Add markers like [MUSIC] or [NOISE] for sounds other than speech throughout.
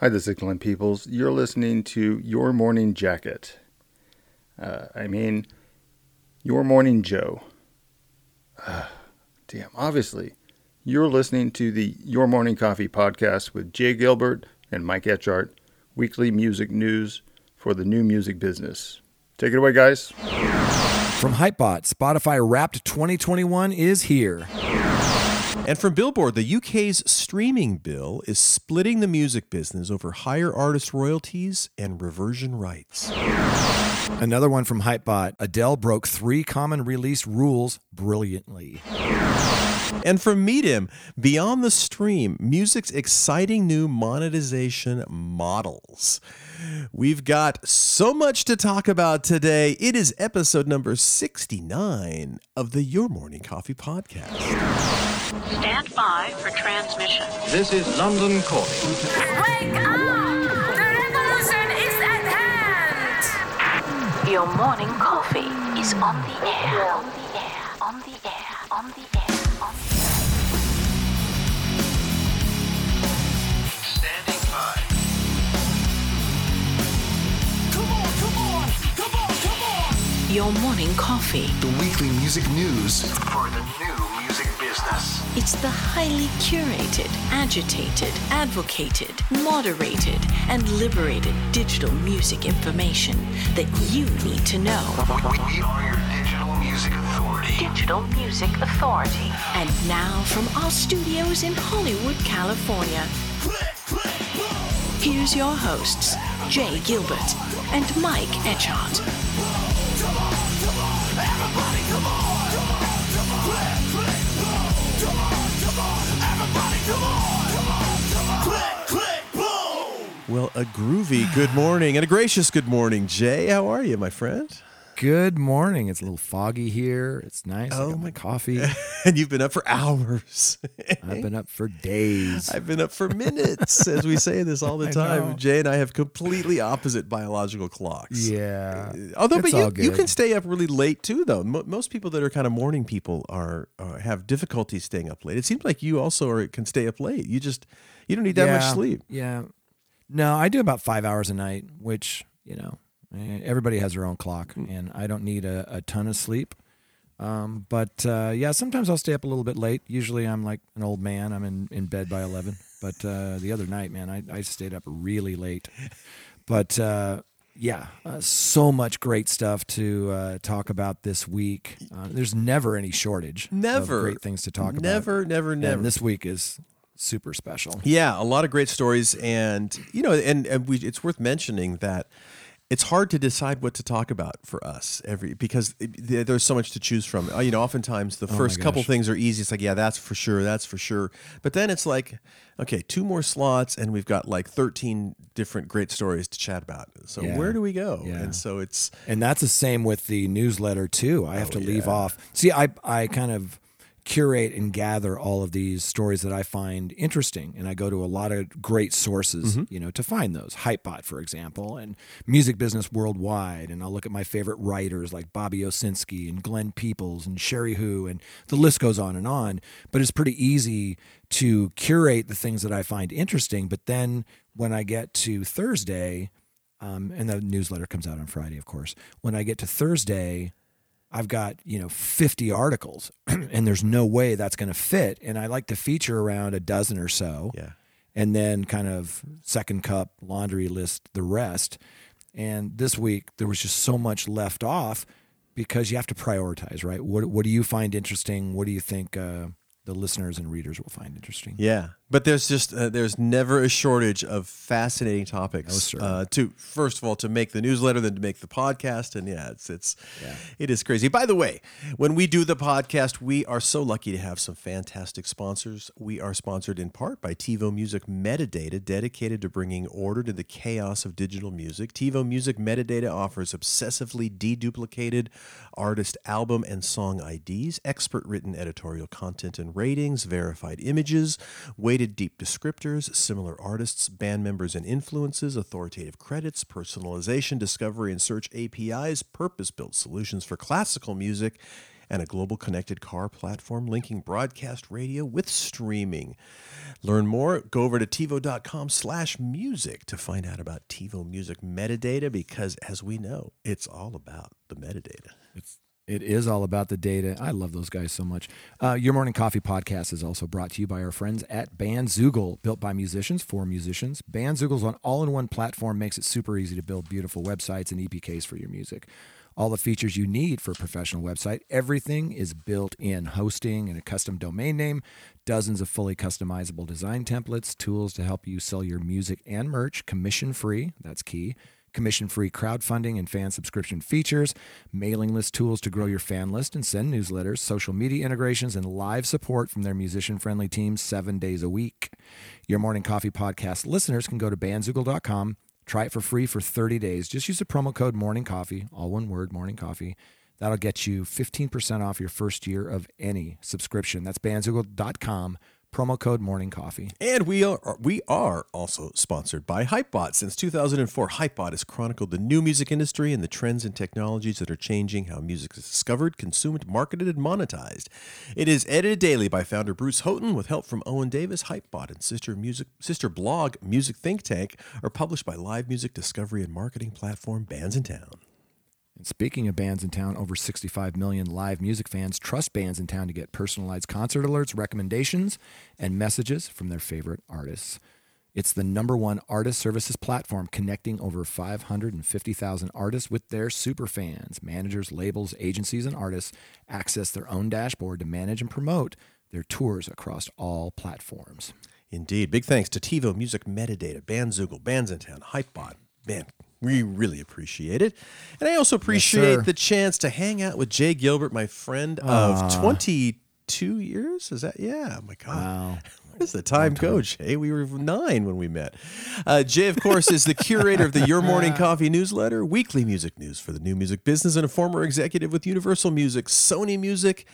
Hi, this is Glenn Peoples. You're listening to Your Morning Jacket. Uh, I mean, Your Morning Joe. Uh, damn, obviously. You're listening to the Your Morning Coffee podcast with Jay Gilbert and Mike Etchart, weekly music news for the new music business. Take it away, guys. From Hypebot, Spotify Wrapped 2021 is here. And from Billboard, the UK's streaming bill is splitting the music business over higher artist royalties and reversion rights. Another one from Hypebot Adele broke three common release rules brilliantly. And from Medium, Beyond the Stream, music's exciting new monetization models. We've got so much to talk about today. It is episode number 69 of the Your Morning Coffee podcast. Stand by for transmission. This is London calling. Wake up! The revolution is at hand! Your morning coffee is on the air. On the air. On the air. On the air. Your morning coffee. The weekly music news. For the new music business. It's the highly curated, agitated, advocated, moderated, and liberated digital music information that you need to know. We are your digital music authority. Digital Music Authority. And now from our studios in Hollywood, California, here's your hosts, Jay Gilbert and Mike Etchart. Well, a groovy good morning and a gracious good morning, Jay. How are you, my friend? Good morning. It's a little foggy here. It's nice. I Oh got my- my coffee. [LAUGHS] And you've been up for hours. I've been up for days. [LAUGHS] I've been up for minutes, as we say this all the [LAUGHS] time. Jay and I have completely opposite biological clocks. yeah. Although, It's but you, you can stay up really late too, though. Mo most people that are kind of morning people are uh, have difficulty staying up late. It seems like you also are, can stay up late. You just you don't need that much sleep. Yeah. No, I do about five hours a night, which, you know, everybody has their own clock, Mm. and I don't need a, a ton of sleep. Um, but uh, yeah, sometimes I'll stay up a little bit late. Usually I'm like an old man. I'm in, in bed by 11. But uh, the other night, man, I, I stayed up really late. But uh, yeah, uh, so much great stuff to uh, talk about this week. Uh, there's never any shortage Never. of great things to talk about. Never, never, never. This week is super special. Yeah, a lot of great stories, and you know, and, and we, it's worth mentioning that it's hard to decide what to talk about for us every because it- there's so much to choose from. Uh, You know, oftentimes the first couple things are easy. It's like, yeah, that's for sure, that's for sure. But then it's like, okay, two more slots, and we've got like 13 different great stories to chat about. So Yeah. where do we go? Yeah. And so it's And that's the same with the newsletter too. I have Oh, to leave off. See, I I kind of curate and gather all of these stories that I find interesting, and I go to a lot of great sources, Mm-hmm. you know, to find those. Hypebot, for example, and Music Business Worldwide, and I'll look at my favorite writers like Bobby Owsinski and Glenn Peoples and Cherie Hu, and the list goes on and on. But it's pretty easy to curate the things that I find interesting. But then when I get to Thursday, um, and the newsletter comes out on Friday, of course. When I get to Thursday, I've got you know 50 articles, [CLEARS THROAT] and there's no way that's going to fit. And I like to feature around a dozen or so, yeah. and then kind of second cup laundry list the rest. And this week there was just so much left off because you have to prioritize, right? What what do you find interesting? What do you think uh, the listeners and readers will find interesting? Yeah, but there's just uh, there's never a shortage of fascinating topics. Sir. Uh, to first of all to make the newsletter, then to make the podcast, and yeah, it's it's it is crazy. By the way, when we do the podcast, we are so lucky to have some fantastic sponsors. We are sponsored in part by TiVo Music Metadata, dedicated to bringing order to the chaos of digital music. TiVo Music Metadata offers obsessively deduplicated artist album and song IDs, expert written editorial content and ratings, verified images, weighted deep descriptors, similar artists, band members and influences, authoritative credits, personalization, discovery and search APIs, purpose built solutions for classical music and a global connected car platform linking broadcast radio with streaming. Learn more, go over to TiVo.com slash music to find out about TiVo music metadata because as we know, it's all about the metadata. It is all about the data. I love those guys so much. Uh, Your Morning Coffee podcast is also brought to you by our friends at Bandzoogle, built by musicians for musicians. Bandzoogle's an all-in-one platform makes it super easy to build beautiful websites and EPKs for your music. All the features you need for a professional website, everything is built in hosting and a custom domain name, dozens of fully customizable design templates, tools to help you sell your music and merch commission free. That's key commission free crowdfunding and fan subscription features, mailing list tools to grow your fan list and send newsletters, social media integrations, and live support from their musician friendly teams seven days a week. Your Morning Coffee podcast listeners can go to bandzoogle.com, try it for free for 30 days. Just use the promo code Morning Coffee, all one word, Morning Coffee. That'll get you 15% off your first year of any subscription. That's bandzoogle.com, promo code Morning Coffee. And we are we are also sponsored by Hypebot. Since 2004, Hypebot has chronicled the new music industry and the trends and technologies that are changing how music is discovered, consumed, marketed, and monetized. It is edited daily by founder Bruce Houghton with help from Owen Davis. Hypebot and sister music sister blog Music Think Tank are published by live music discovery and marketing platform Bandsintown. And speaking of Bandsintown, over 65 million live music fans trust Bandsintown to get personalized concert alerts, recommendations, and messages from their favorite artists. It's the number one artist services platform connecting over 550,000 artists with their super fans. Managers, labels, agencies, and artists access their own dashboard to manage and promote their tours across all platforms. Indeed. Big thanks to TiVo Music Metadata, Bandzoogle, Bandsintown, Hypebot. Man, we really appreciate it. And I also appreciate sir. the chance to hang out with Jay Gilbert, my friend of 22 years. Is that? Yeah. Oh my God. Wow. [LAUGHS] Where does the time go, Jay? We were nine when we met. Uh, Jay, of course, is the curator of the Your [LAUGHS] Morning Coffee newsletter, weekly music news for the new music business, and a former executive with Universal Music, Sony Music,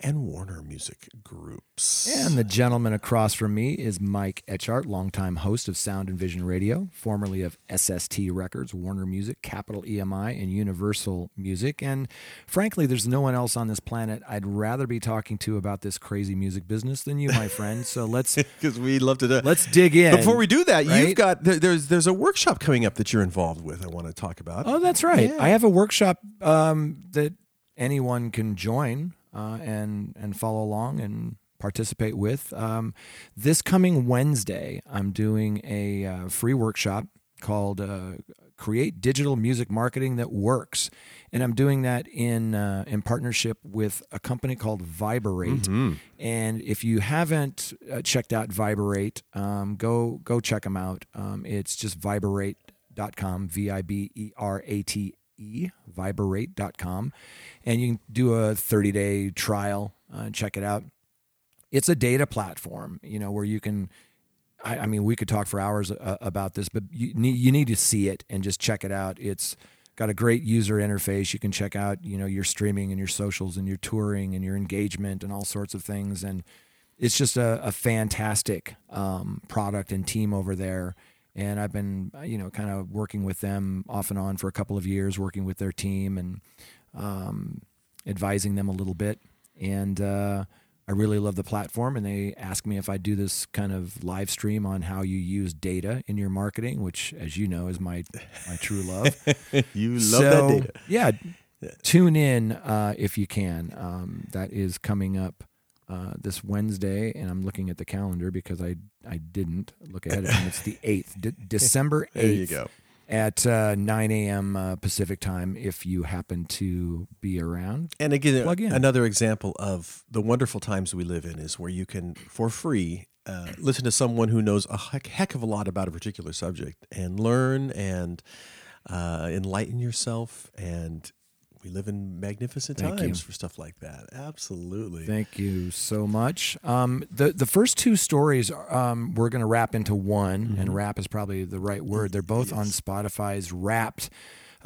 and Warner Music Groups. And the gentleman across from me is Mike Etchart, longtime host of Sound and Vision Radio, formerly of SST Records, Warner Music, Capitol EMI, and Universal Music. And frankly, there's no one else on this planet I'd rather be talking to about this crazy music business than you, my friend. So let's [LAUGHS] because we'd love to. Do. let's dig in. Before we do that, you've got there's there's a workshop coming up that you're involved with. I want to talk about. Oh, that's right. Yeah. I have a workshop um, that anyone can join uh, and and follow along and participate with. Um, this coming Wednesday, I'm doing a uh, free workshop called uh, "Create Digital Music Marketing That Works," and I'm doing that in uh, in partnership with a company called Viberate. And if you haven't uh, checked out Viberate, um, go go check them out. Um, it's just viberate.com, V I B E R A T E, viberate.com. And you can do a 30 day trial uh, and check it out. It's a data platform, you know, where you can. I, I mean, we could talk for hours uh, about this, but you need you need to see it and just check it out. It's got a great user interface. You can check out, you know, your streaming and your socials and your touring and your engagement and all sorts of things. And it's just a, a fantastic um, product and team over there. And I've been, uh, you know, kind of working with them off and on for a couple of years, working with their team and um, advising them a little bit. And uh, I really love the platform. And they asked me if I do this kind of live stream on how you use data in your marketing, which, as you know, is my my true love. [LAUGHS] you love so, that data. Yeah, tune in uh, if you can. Um, that is coming up uh, this Wednesday, and I'm looking at the calendar because I I didn't look ahead of time. It's the [LAUGHS] eighth, De- December eighth. There you go. At uh, 9 a.m. Uh, Pacific time, if you happen to be around. And again, Plug in. another example of the wonderful times we live in is where you can, for free, uh, listen to someone who knows a heck, heck of a lot about a particular subject and learn and uh, enlighten yourself. And we live in magnificent Thank times you. for stuff like that. Absolutely. Thank you so much. Um, the the first two stories um, we're going to wrap into one, and wrap is probably the right word. They're both on Spotify's Wrapped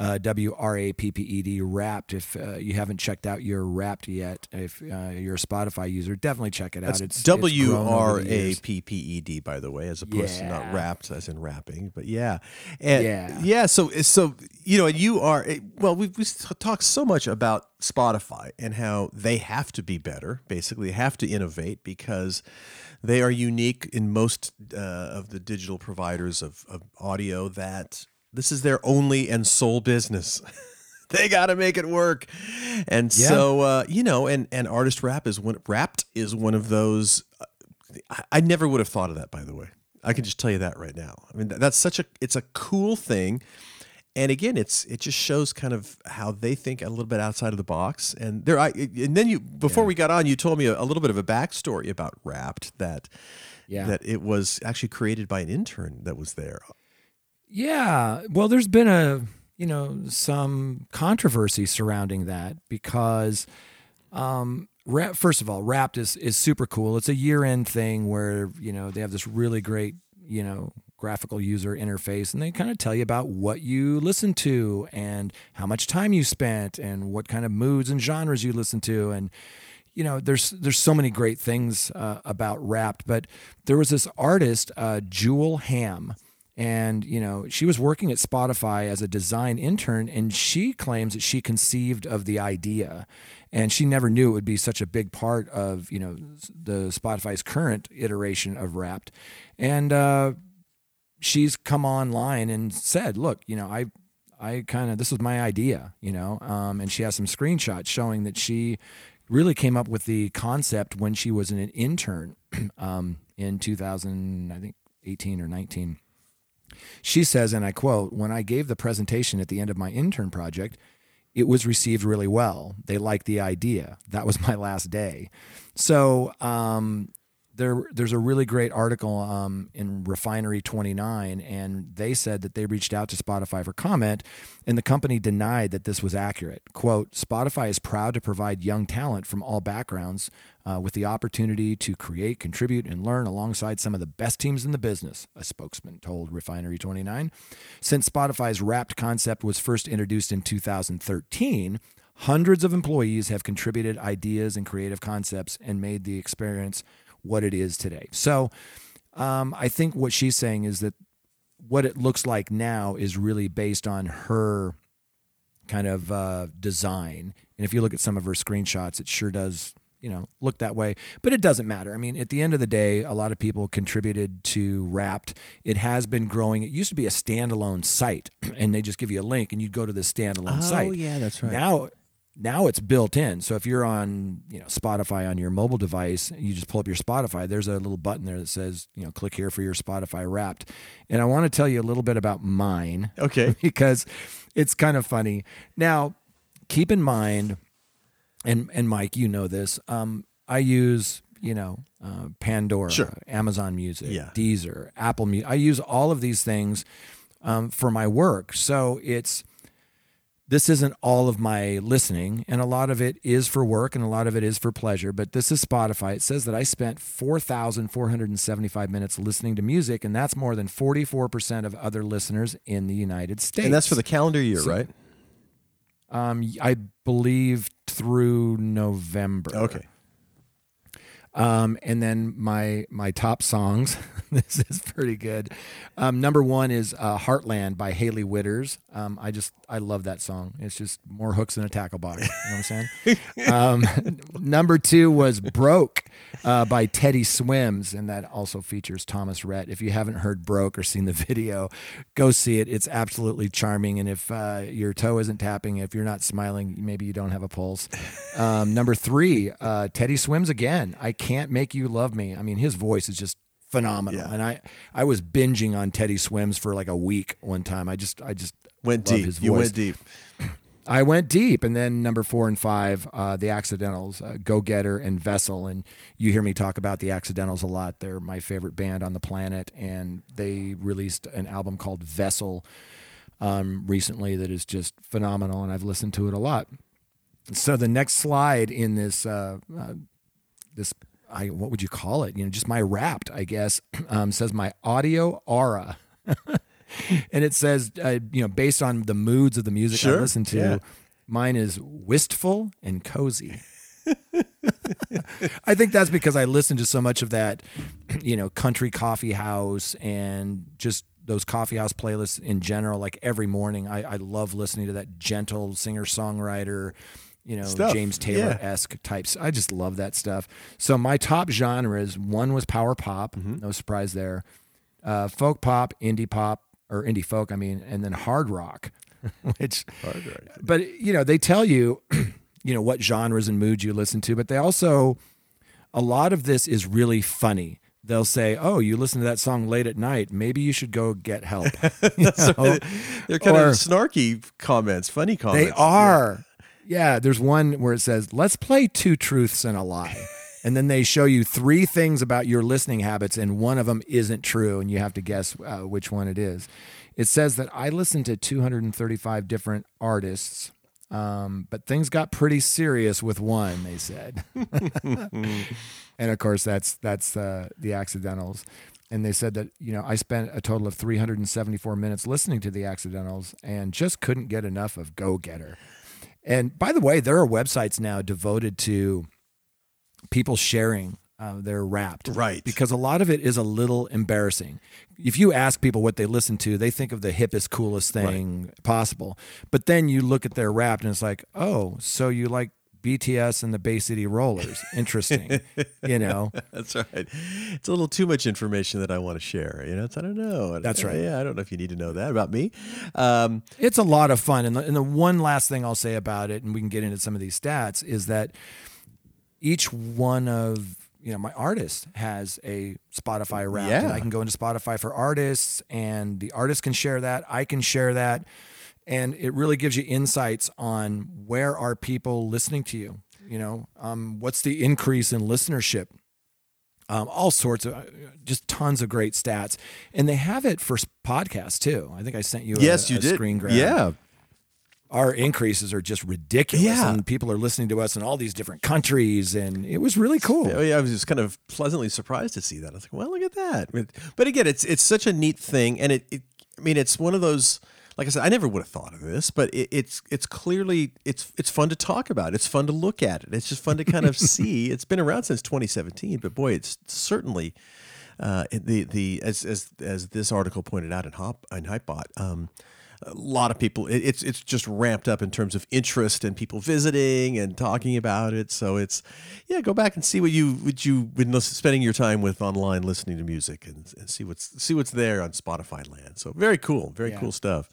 uh, W R A P P E D, Wrapped. If uh, you haven't checked out your Wrapped yet, if uh, you're a Spotify user, definitely check it out. That's It's W R A. P P E D, by the way, as opposed to not wrapped as in rapping. But yeah, and Yeah. yeah. So so you know, and you are eh, well. We've we talked so much about Spotify and how they have to be better. Basically, have to innovate because they are unique in most uh, of the digital providers of, of audio. That this is their only and sole business. [LAUGHS] they got to make it work. And Yeah. so, uh, you know, and, and artist rap is one, wrapped is one of those. uh, I, I never would have thought of that, by the way. I can just tell you that right now. I mean, that's such a, it's a cool thing. And again, it's, it just shows kind of how they think a little bit outside of the box. And there, I, and then you, before we got on, you told me a, a little bit of a backstory about wrapped that, Yeah. that it was actually created by an intern that was there. Yeah. Well, there's been a, you know, some controversy surrounding that because, um, rap, first of all, Wrapped is, is super cool. It's a year end thing where, you know, they have this really great, you know, graphical user interface and they kind of tell you about what you listen to and how much time you spent and what kind of moods and genres you listen to. And you know there's there's so many great things uh, about wrapped but there was this artist uh, jewel ham and you know she was working at spotify as a design intern and she claims that she conceived of the idea and she never knew it would be such a big part of you know the spotify's current iteration of wrapped and uh, she's come online and said look you know i I kind of this was my idea, you know, um, and she has some screenshots showing that she really came up with the concept when she was an intern [CLEARS THROAT] um, in 2000, I think 18 or 19. She says, and I quote, "When I gave the presentation at the end of my intern project, it was received really well. They liked the idea. That was [LAUGHS] my last day." So um, there, there's a really great article um, in Refinery 29, and they said that they reached out to Spotify for comment, and the company denied that this was accurate. "Quote: Spotify is proud to provide young talent from all backgrounds." Uh, with the opportunity to create, contribute, and learn alongside some of the best teams in the business, a spokesman told Refinery 29. Since Spotify's wrapped concept was first introduced in 2013, hundreds of employees have contributed ideas and creative concepts and made the experience what it is today. So um, I think what she's saying is that what it looks like now is really based on her kind of uh, design. And if you look at some of her screenshots, it sure does, you know, look that way. But it doesn't matter. I mean, at the end of the day, a lot of people contributed to Wrapped. It has been growing. It used to be a standalone site, [CLEARS THROAT] and they just give you a link, and you'd go to the standalone site. Oh, yeah, that's right. Now, now it's built in. So if you're on, you know, Spotify on your mobile device, you just pull up your Spotify. There's a little button there that says, you know, click here for your Spotify Wrapped. And I want to tell you a little bit about mine Okay. [LAUGHS] because it's kind of funny. Now, keep in mind, and and Mike, you know this. Um, I use you know uh, Pandora, Sure. Amazon Music, Yeah. Deezer, Apple Music. I use all of these things um, for my work. So it's this isn't all of my listening, and a lot of it is for work, and a lot of it is for pleasure. But this is Spotify. It says that I spent four thousand four hundred and seventy-five minutes listening to music, and that's more than forty-four percent of other listeners in the United States. And that's for the calendar year, right? Um, I believe through November. Okay. Um, and then my my top songs. [LAUGHS] this is pretty good. Um, number one is uh, "Heartland" by Hailey Whitters. Um, I just I love that song. It's just more hooks than a tackle box. You know what I'm saying? [LAUGHS] um, [LAUGHS] number two was "Broke" uh, by Teddy Swims, and that also features Thomas Rhett. If you haven't heard "Broke" or seen the [LAUGHS] video, go see it. It's absolutely charming. And if uh, your toe isn't tapping, if you're not smiling, maybe you don't have a pulse. Um, number three, uh, Teddy Swims again. I can't make you love me. I mean, his voice is just phenomenal. Yeah. And I, I was binging on Teddy Swims for like a week one time. I just, I just Went deep. his You went deep. I went deep, and then number four and five, uh, the Accidentals, uh, Go Getter and Vessel, and you hear me talk about the Accidentals a lot. They're my favorite band on the planet, and they released an album called Vessel um, recently that is just phenomenal, and I've listened to it a lot. So the next slide in this, uh, uh, this, I what would you call it? You know, just my wrapped, I guess, [CLEARS THROAT] um, says my audio aura. [LAUGHS] [LAUGHS] and it says, uh, you know, based on the moods of the music Sure, I listen to, yeah. mine is wistful and cozy. [LAUGHS] I think that's because I listen to so much of that, [CLEARS THROAT] you know, country coffee house and just those coffee house playlists in general. Like every morning, I, I love listening to that gentle singer songwriter, you know, Stuff, James Taylor esque types. I just love that stuff. So my top genres one was power pop, Mm-hmm. no surprise there, uh, folk pop, indie pop, or indie folk, I mean, and then hard rock, [LAUGHS] which, but you know, they tell you, [CLEARS THROAT] you know, what genres and moods you listen to, but they also, a lot of this is really funny. They'll say, "Oh, you listen to that song late at night. Maybe you should go get help." [LAUGHS] [LAUGHS] They're kind Or- of snarky comments, funny comments. They are. Yeah. there's one where it says, "Let's play two truths and a lie." And then they show you three things about your listening habits, and one of them isn't true, and you have to guess uh, which one it is. It says that I listen to 235 different artists, um, but things got pretty serious with one. They said, [LAUGHS] and of course that's that's uh, the Accidentals. And they said that you know I spent a total of 374 minutes listening to the Accidentals and just couldn't get enough of Go Getter. And by the way, there are websites now devoted to people sharing uh, their Wrapped, Right. Because a lot of it is a little embarrassing. If you ask people what they listen to, they think of the hippest, coolest thing possible. But then you look at their Wrapped, and it's like, oh, so you like BTS and the Bay City Rollers? [LAUGHS] Interesting, you know. [LAUGHS] That's right. It's a little too much information that I want to share. You know, it's, I don't know. That's right. Yeah, I don't know if you need to know that about me. Um, It's a lot of fun. And the, and the one last thing I'll say about it, and we can get into some of these stats, is that each one of you know my artist has a Spotify wrap. And Yeah. I can go into Spotify for artists, and the artist can share that. I can share that, and it really gives you insights on where are people listening to you. You know, um, what's the increase in listenership? um, all sorts of just tons of great stats and they have it for podcasts too i think i sent you a, yes, you a did. screen grab Yeah. Our increases are just ridiculous Yeah. and people are listening to us in all these different countries and it was really cool yeah, I was just kind of pleasantly surprised to see that. I was like, "Well, look at that!" But- But again, it's it's such a neat thing, and it, it I mean, it's one of those. Like I said, I never would have thought of this, but it, it's it's clearly it's it's fun to talk about. It's fun to look at it. It's just fun to kind of [LAUGHS] see. It's been around since 2017, but boy, it's certainly uh, the the as as as this article pointed out in Hop in Hypebot. Um, a lot of people it, it's it's just ramped up in terms of interest and people visiting and talking about it. So it's yeah go back and see what you what you been spending your time with online listening to music and, and see what's see what's there on spotify land. So very cool very cool stuff.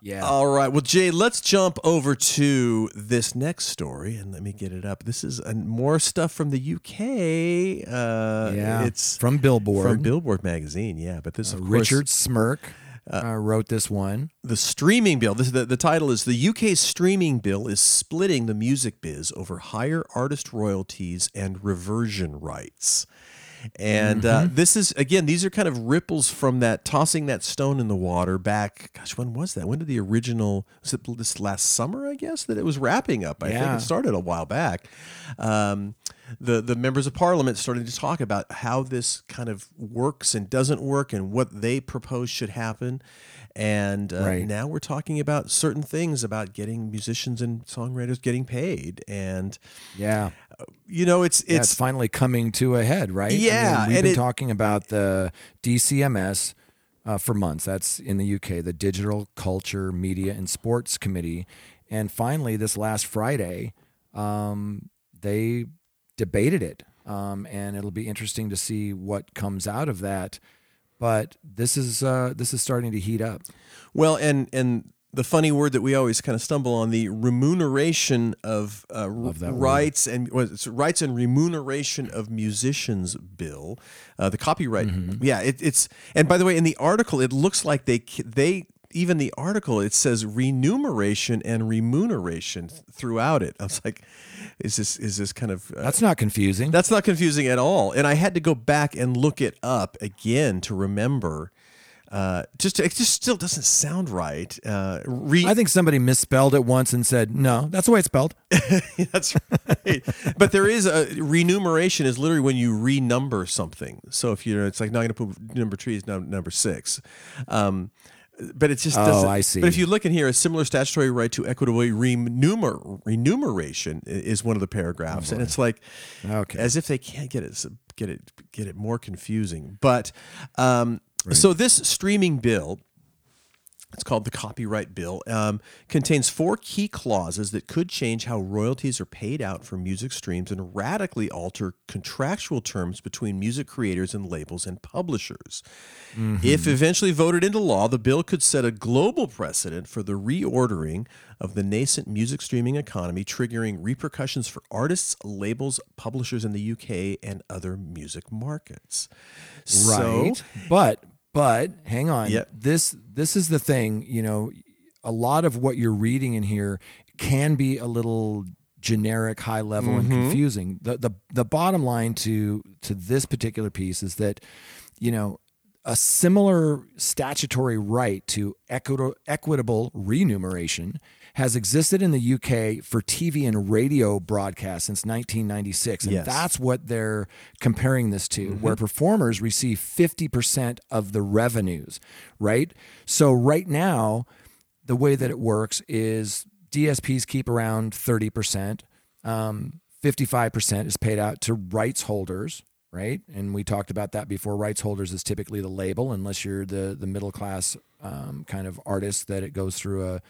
Yeah. All right. Well jay let's jump over to this next story and let me get it up. This is more stuff from the uk uh yeah. it's from billboard. from billboard magazine. Yeah but this Uh, of course, Richard Smirke uh, wrote this one the streaming bill. This the, the title is the UK streaming bill is splitting the music biz over higher artist royalties and reversion rights. And uh, this is again, these are kind of ripples from that tossing that stone in the water back. Gosh, when was that? When did the original? Was it this last summer? I guess that it was wrapping up. I think it started a while back. Um, the the members of parliament started to talk about how this kind of works and doesn't work, and what they propose should happen. And uh, Right. now we're talking about certain things about getting musicians and songwriters getting paid, and yeah you know it's Yeah, it's, it's finally coming to a head, right? I mean, Yeah, we've been it- talking about the DCMS uh, for months. That's in the UK, the Digital Culture, Media, and Sports Committee. And finally, this last Friday, um, they debated it, um, and it'll be interesting to see what comes out of that. But this is uh, this is starting to heat up. Well, and and the funny word that we always kind of stumble on the remuneration of, uh, r- that word. rights and well, it's rights and remuneration of musicians bill, uh, the copyright. Mm-hmm. Yeah, it, it's and by the way, in the article, it looks like they they even the article it says remuneration and remuneration throughout it. I was like, is this is this kind of uh, That's not confusing. that's not confusing at all. And I had to go back and look it up again to remember. Uh, just it just still doesn't sound right. Uh, re- I think somebody misspelled it once and said, "No, that's the way it's spelled." [LAUGHS] that's right. but there is a renumeration is literally when you renumber something. So if you're, it's like not going to put number three is now number six. Um, but it just Oh, doesn't. I see. But if you look in here, a similar statutory right to equitable remuneration is one of the paragraphs, and it's like, Okay. as if they can't get it get it get it more confusing. But um, so this streaming bill. It's called the Copyright Bill. Um, contains four key clauses that could change how royalties are paid out for music streams and radically alter contractual terms between music creators and labels and publishers. If eventually voted into law, the bill could set a global precedent for the reordering of the nascent music streaming economy, triggering repercussions for artists, labels, publishers in the UK, and other music markets. right So, but but hang on Yep. this this is the thing you know a lot of what you're reading in here can be a little generic high level Mm-hmm. and confusing the, the the bottom line to to this particular piece is that you know a similar statutory right to equitable, equitable remuneration has existed in the UK for TV and radio broadcast since 1996. And Yes. that's what they're comparing this to, where performers receive 50% of the revenues, right? So, right now, the way that it works is DSPs keep around 30%. Um, 55% is paid out to rights holders, right? And we talked about that before. Rights holders is typically the label, unless you're the the middle class um, kind of artist that it goes through a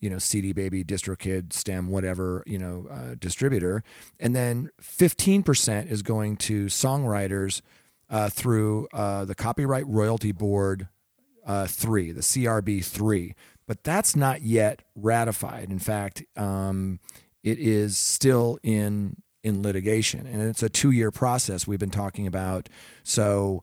you know CD Baby, DistroKid, Stem, whatever you know uh, distributor, and then 15% is going to songwriters uh, through uh, the Copyright Royalty Board uh, three, the CRB three, but that's not yet ratified. In fact, um, it is still in in litigation, and it's a two year process we've been talking about. So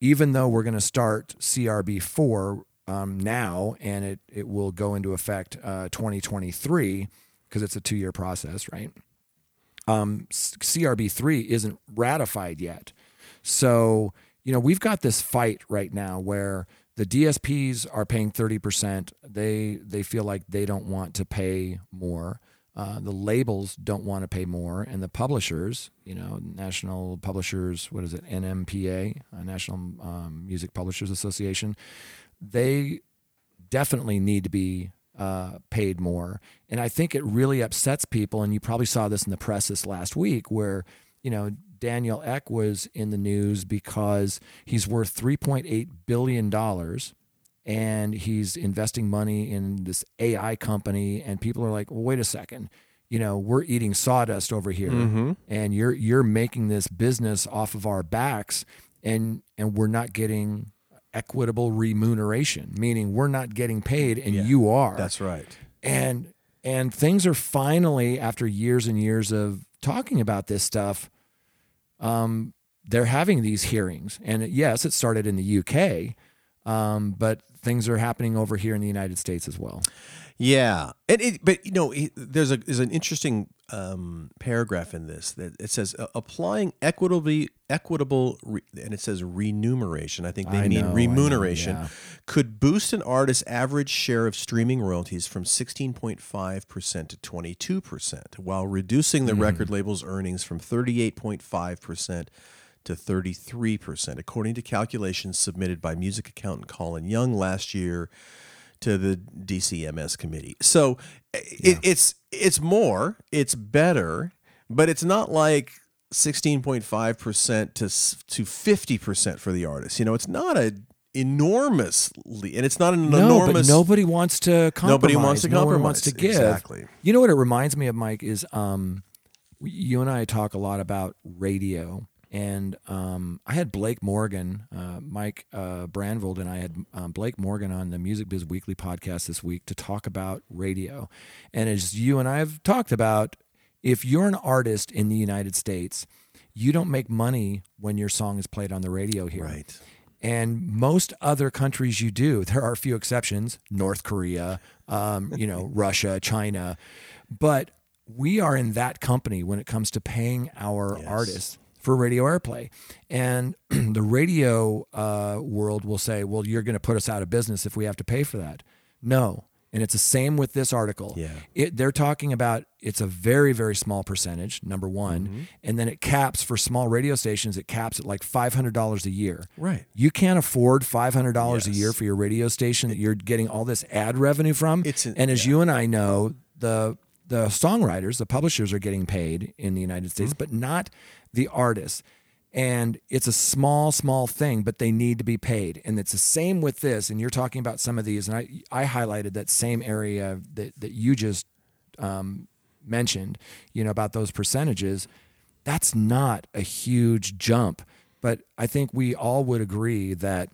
even though we're going to start CRB four um, now, and it it will go into effect uh, 2023 because it's a two year process, right? Um, CRB three isn't ratified yet, so you know we've got this fight right now where the DSPs are paying 30%. They they feel like they don't want to pay more. Uh, the labels don't want to pay more, and the publishers, you know, National Publishers, what is it, NMPA, uh, National um, Music Publishers Association, they definitely need to be uh, paid more. And I think it really upsets people. And you probably saw this in the press this last week, where you know Daniel Ek was in the news because he's worth 3.8 billion dollars and he's investing money in this AI company and people are like, "Well, wait a second. You know, we're eating sawdust over here and you're you're making this business off of our backs and and we're not getting equitable remuneration, meaning we're not getting paid and you are." that's right. and and things are finally after years and years of talking about this stuff um, they're having these hearings and yes it started in the uk um, but things are happening over here in the united states as well Yeah, and it, but you know, it, there's a there's an interesting um, paragraph in this that it says applying equitably equitable re, and it says remuneration. I think they I mean know, I know, remuneration yeah. could boost an artist's average share of streaming royalties from 16.5 percent to 22 percent, while reducing the Mm-hmm. record label's earnings from 38.5 percent to 33%, according to calculations submitted by music accountant Colin Young last year to the DCMS committee. So it, it's it's more, it's better, but it's not like 16.5% to to 50% for the artist. You know, it's not a enormously and it's not an no enormous but nobody wants to compromise Nobody wants to no one wants to give Exactly. you know what it reminds me of mike is um, you and i talk a lot about radio and um, I had Blake Morgan, uh, Mike uh, Brandvold, and I had um, Blake Morgan on the Music Biz Weekly podcast this week to talk about radio. And as you and I have talked about, if you're an artist in the United States, you don't make money when your song is played on the radio here. Right. And most other countries you do. There are a few exceptions, North Korea, um, you know, [LAUGHS] Russia, China. But we are in that company when it comes to paying our artists for radio airplay. And [CLEARS THROAT] the radio uh, world will say, well, you're going to put us out of business if we have to pay for that. No. And it's the same with this article. Yeah. It, they're talking about it's a very, very small percentage, number one. Mm-hmm. And then it caps for small radio stations, it caps at like $500 a year. Right. You can't afford $500 a year for your radio station that you're getting all this ad revenue from. It's an- and as yeah. you and I know, the the songwriters, the publishers are getting paid in the United States, Mm-hmm. but not the artists. And it's a small, small thing, but they need to be paid. And it's the same with this. And you're talking about some of these, and I I highlighted that same area that that you just um, mentioned, you know, about those percentages. That's not a huge jump, but I think we all would agree that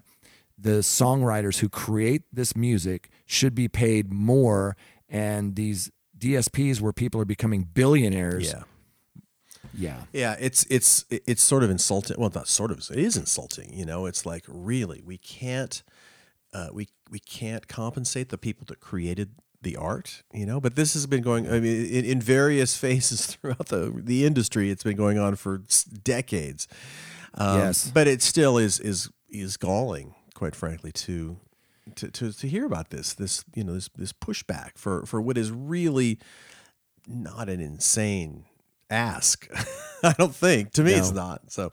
the songwriters who create this music should be paid more, and these DSPs where people are becoming billionaires. Yeah. Yeah. Yeah, it's it's it's sort of insulting. Well, not sort of. It is insulting. You know, it's like really we can't uh, we we can't compensate the people that created the art. You know, but this has been going. I mean, in, in various [LAUGHS] phases throughout the the industry, it's been going on for decades. Um, Yes. but it still is is is galling, quite frankly, to. To, to, to hear about this this you know this this pushback for for what is really not an insane ask. [LAUGHS] I don't think. To me, it's not. So,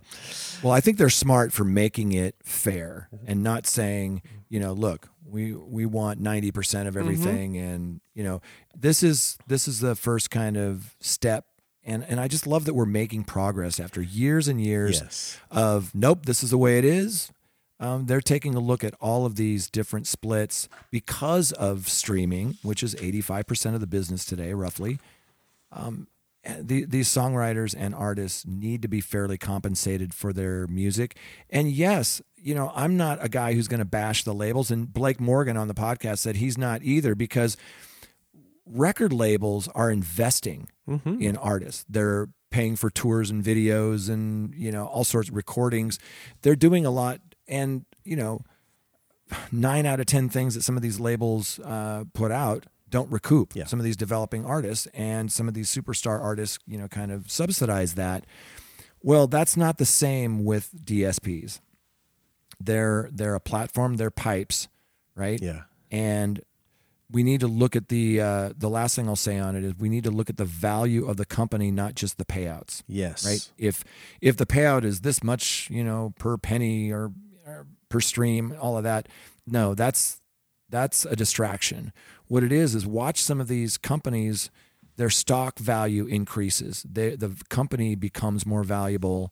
Well, I think they're smart for making it fair and not saying, you know, look, we we want 90% of everything and, you know, this is this is the first kind of step and and I just love that we're making progress after years and years Yes. of nope, this is the way it is. Um, they're taking a look at all of these different splits because of streaming, which is 85% of the business today, roughly the, these songwriters and artists need to be fairly compensated for their music. And yes, you know, I'm not a guy who's going to bash the labels. And Blake Morgan on the podcast said he's not either because record labels are investing in artists. They're paying for tours and videos and, you know, all sorts of recordings. They're doing a lot. And, you know, nine out of 10 things that some of these labels uh, put out don't recoup Yeah. some of these developing artists and some of these superstar artists, you know, kind of subsidize that. Well, that's not the same with DSPs. They're they're a platform, they're pipes, right? Yeah. And we need to look at the uh, the last thing I'll say on it is we need to look at the value of the company, not just the payouts yes. right? If if the payout is this much, you know, per penny or, or per stream, all of that, no, that's that's a distraction. What it is is watch some of these companies, their stock value increases. They, the company becomes more valuable,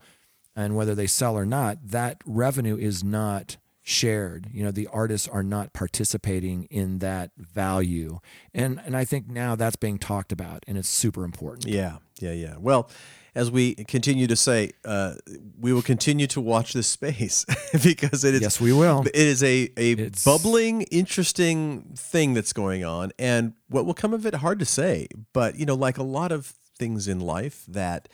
and whether they sell or not, that revenue is not shared. You know, the artists are not participating in that value, and and I think now that's being talked about, and it's super important. Yeah. Yeah. Yeah. Well, as we continue to say, uh, we will continue to watch this space [LAUGHS] because it is. Yes, we will. It is a a It's- bubbling, interesting thing that's going on, and what will come of it, hard to say. But you know, like a lot of things in life, that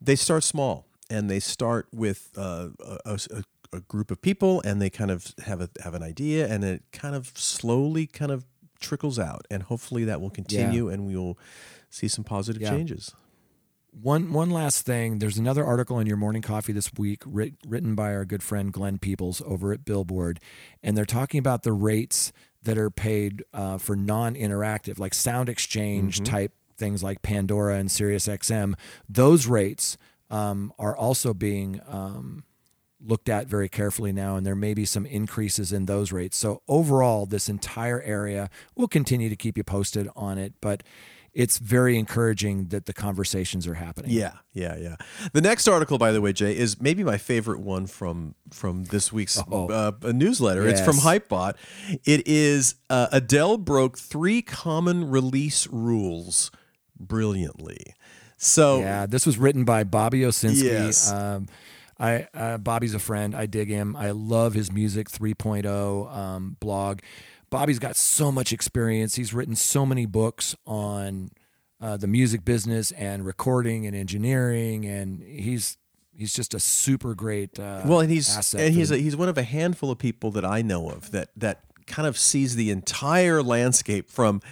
they start small and they start with uh, a, a, a group of people, and they kind of have a have an idea, and it kind of slowly kind of trickles out, and hopefully that will continue, and we will see some positive Yeah. changes. One one last thing. There's another article in your morning coffee this week writ, written by our good friend Glenn Peoples over at Billboard, and they're talking about the rates that are paid uh, for non-interactive, like sound exchange type things like Pandora and SiriusXM. Those rates um, are also being um, looked at very carefully now, and there may be some increases in those rates. So overall, this entire area, we'll continue to keep you posted on it, but it's very encouraging that the conversations are happening. Yeah, yeah, yeah. The next article, by the way, Jay, is maybe my favorite one from from this week's Oh. uh, newsletter. It's from Hypebot. It is uh, Adele broke three common release rules brilliantly. So Yeah, this was written by Bobby Owsinski. Yes. Um, I uh, Bobby's a friend. I dig him. I love his music 3.0 um, blog. Bobby's got so much experience. He's written so many books on uh, the music business and recording and engineering, and he's he's just a super great. Uh, well, and he's asset and he's a, he's one of a handful of people that I know of that that kind of sees the entire landscape from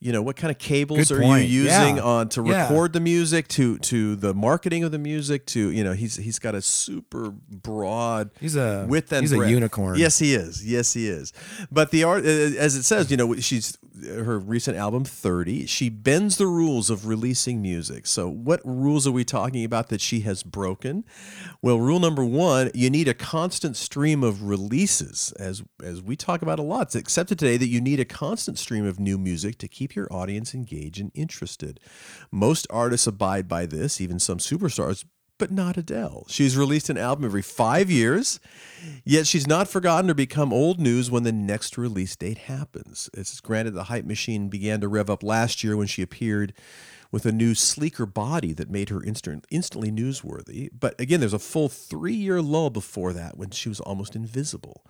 you know what kind of cables are you using Yeah. on to Yeah. record the music to to the marketing of the music to you know he's he's got a super broad He's a- width and he's a unicorn. yes he is yes he is but the art as it says you know she's her recent album 30, she bends the rules of releasing music. So, what rules are we talking about that she has broken? Well, rule number one, you need a constant stream of releases. As, as we talk about a lot, it's accepted today that you need a constant stream of new music to keep your audience engaged and interested. Most artists abide by this, even some superstars, but not Adele. She's released an album every five years, yet she's not forgotten or become old news when the next release date happens. It's granted the hype machine began to rev up last year when she appeared with a new, sleeker body that made her instant, instantly newsworthy. But again, there's a full three year lull before that when she was almost invisible.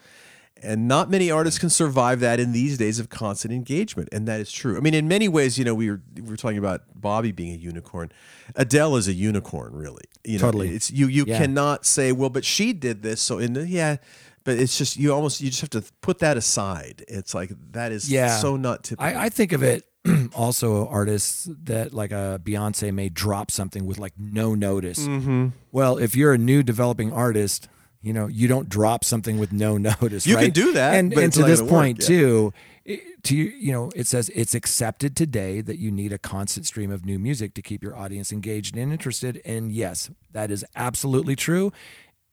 And not many artists can survive that in these days of constant engagement, and that is true. I mean, in many ways, you know, we were we were talking about Bobby being a unicorn. Adele is a unicorn, really. You know, Totally. It's you. You Yeah. cannot say, well, but she did this, so in the, yeah. But it's just you almost you just have to put that aside. It's like that is Yeah. so not typical. I, I think of it [CLEARS THROAT] also artists that like a Beyonce may drop something with like no notice. Mm-hmm. Well, if you're a new developing artist, you know you don't drop something with no [LAUGHS] notice. You can do that, and, and to this work, point yeah. too. it- To you you know, it says it's accepted today that you need a constant stream of new music to keep your audience engaged and interested. And yes, that is absolutely true.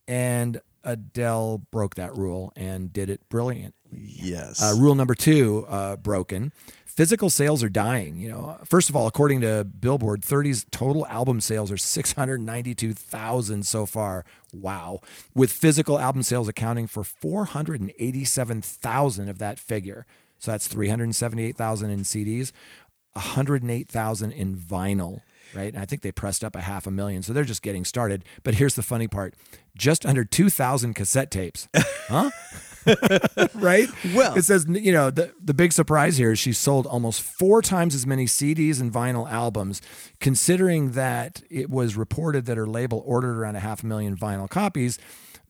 And Adele broke that rule and did it brilliant. yes. Uh, rule number two, uh, broken. Physical sales are dying. You know, first of all, according to Billboard, 30's total album sales are 692,000 so far. Wow. With physical album sales accounting for 487,000 of that figure. So that's 378,000 in CDs, 108,000 in vinyl, right? And I think they pressed up a half a million. So they're just getting started. But here's the funny part just under 2,000 cassette tapes. [LAUGHS] Huh? [LAUGHS] right? Well- it says, you know, the, the big surprise here is she sold almost four times as many CDs and vinyl albums, considering that it was reported that her label ordered around a half a million vinyl copies.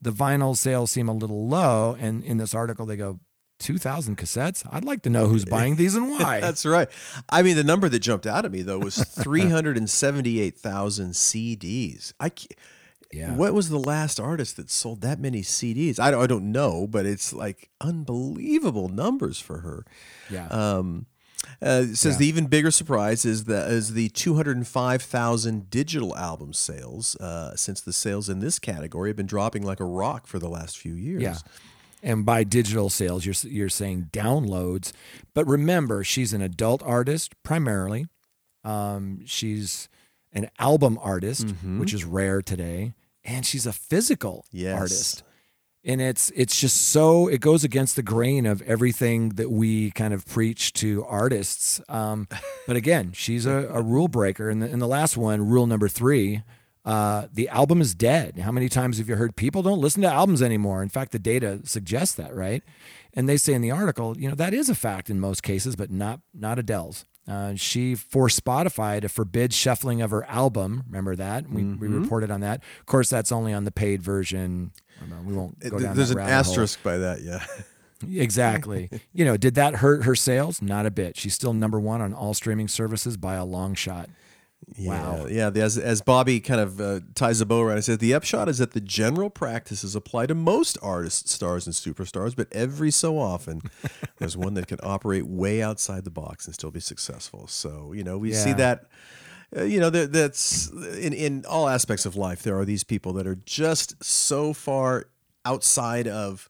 The vinyl sales seem a little low. And in this article, they go, 2,000 cassettes? I'd like to know who's buying [LAUGHS] these and why. [LAUGHS] That's right. I mean, the number that jumped out at me though was three hundred and seventy-eight thousand CDs. I Yeah. What was the last artist that sold that many CDs? I don't, I don't know, but it's like unbelievable numbers for her. yeah. Um, uh, it says Yeah. the even bigger surprise is the is the 205,000 digital album sales uh, since the sales in this category have been dropping like a rock for the last few years. Yeah. And by digital sales, you're you're saying downloads. But remember, she's an adult artist primarily. Um, she's an album artist, which is rare today, and she's a physical Yes. artist. And it's it's just so it goes against the grain of everything that we kind of preach to artists. Um, [LAUGHS] but again, she's a, a rule breaker. And the, and the last one, rule number three, uh, the album is dead. How many times have you heard people don't listen to albums anymore? In fact, the data suggests that, right? And they say in the article, you know, that is a fact in most cases, but not not Adele's. Uh, she forced Spotify to forbid shuffling of her album. Remember that? We, we reported on that. Of course, that's only on the paid version. Know, we won't go down There's an rabbit hole. asterisk by that, yeah. [LAUGHS] Exactly. you know, did that hurt her sales? Not a bit. She's still number one on all streaming services by a long shot. Wow. Yeah, yeah. As, as Bobby kind of uh, ties the bow around, he says the upshot is that the general practices apply to most artists, stars, and superstars, but every so often [LAUGHS] there's one that can operate way outside the box and still be successful. So you know, we see that. Uh, you know, that, that's in in all aspects of life. There are these people that are just so far outside of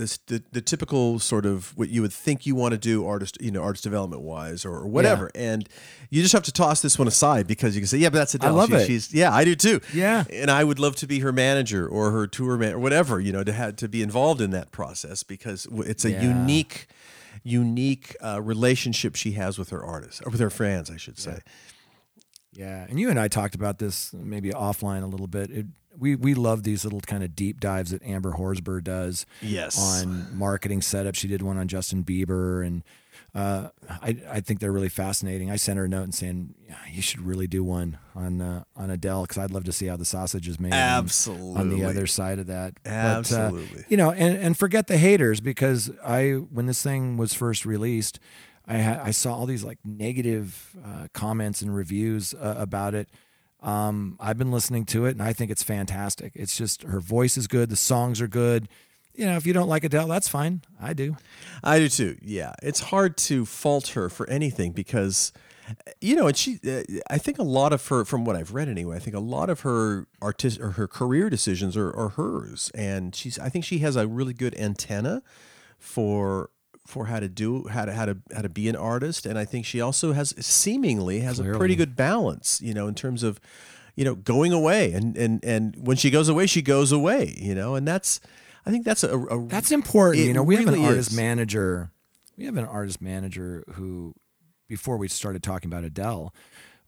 this the, the typical sort of what you would think you want to do artist you know artist development wise or, whatever and you just have to toss this one aside because you can say yeah but that's Adele. love She- it. she's yeah I do too Yeah. and I would love to be her manager or her tour man or whatever you know to have to be involved in that process because it's a Yeah. unique unique uh, relationship she has with her artists or with her fans I should say Yeah, and you and I talked about this maybe offline a little bit. It, we we love these little kind of deep dives that Amber Horsburgh does Yes. on marketing setup. She did one on Justin Bieber, and uh, I I think they're really fascinating. I sent her a note and saying yeah, you should really do one on uh, on Adele because I'd love to see how the sausage is made. on- on the other side of that. But, uh, Absolutely. you know, and and forget the haters because I when this thing was first released. I, ha- I saw all these like negative uh, comments and reviews uh, about it. Um, I've been listening to it and I think it's fantastic. It's just her voice is good, the songs are good. you know, if you don't like Adele, that's fine. I do. I do too. Yeah, it's hard to fault her for anything because, you know, and she. Uh, I think a lot of her, from what I've read anyway, I think a lot of her artist or her career decisions are, are hers, and she's. I think she has a really good antenna for for how to do how to how to how to be an artist, and I think she also has seemingly has a pretty good balance, you know, in terms of. You know, going away, and and and when she goes away, she goes away. You know, and that's, I think that's a, a That's important. You know, we have an artist is. manager. We have an artist manager who, before we started talking about Adele,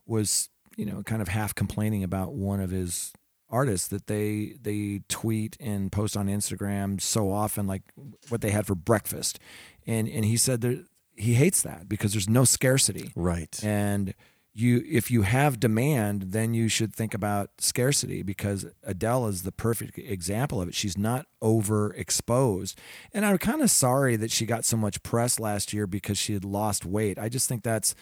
was you know kind of half complaining about one of his artists that they they tweet and post on Instagram so often, like what they had for breakfast, and and he said that he hates that because there's no scarcity. right. And you if you have demand, then you should think about scarcity because Adele is the perfect example of it. She's not overexposed. And I'm kind of sorry that she got so much press last year because she had lost weight. I just think that's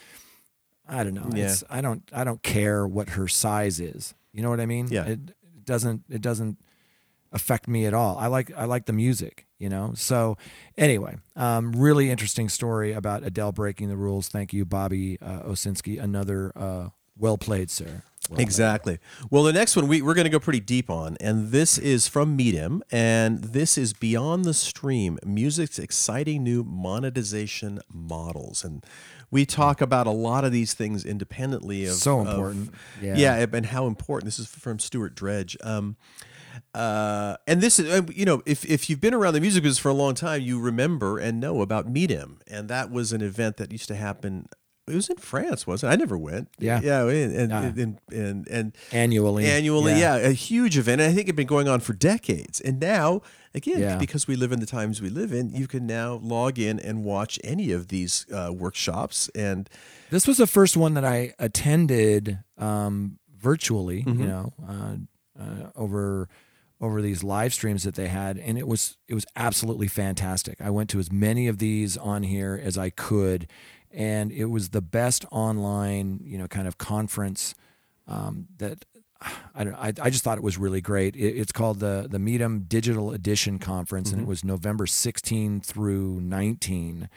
I don't know. Yeah. It's, I don't I don't care what her size is. You know what I mean? Yeah. It, it doesn't it doesn't affect me at all. I like I like the music, you know. So anyway, um, really interesting story about Adele breaking the rules. Thank you, Bobby uh, Owsinski. Another uh, well played, sir. Well played. Exactly. Well, the next one we, we're going to go pretty deep on, and this is from Midem, and this is Beyond the Stream Music's exciting new monetization models. And we talk about a lot of these things independently of So of- important. yeah. Yeah. and how important this is from Stuart Dredge. Um, uh, and this is, uh, you know, if, if you've been around the music business for a long time, you remember and know about Midem. And that was an event that used to happen. It was in France, wasn't it? I never went. Yeah. Yeah. And, and, Yeah. and, and, and Annually. annually, yeah. a huge event. And I think it'd been going on for decades. And now, again, Yeah. because we live in the times we live in, you can now log in and watch any of these uh, workshops. And This was the first one that I attended um, virtually, Mm-hmm. you know, uh, uh, over over these live streams that they had, and it was it was absolutely fantastic. I went to as many of these on here as I could, and it was the best online, you know, kind of conference um, that. [SIGHS] I, don't, I, I just thought it was really great. It, it's called the the Midem Digital Edition Conference, and it was November 16 through 19.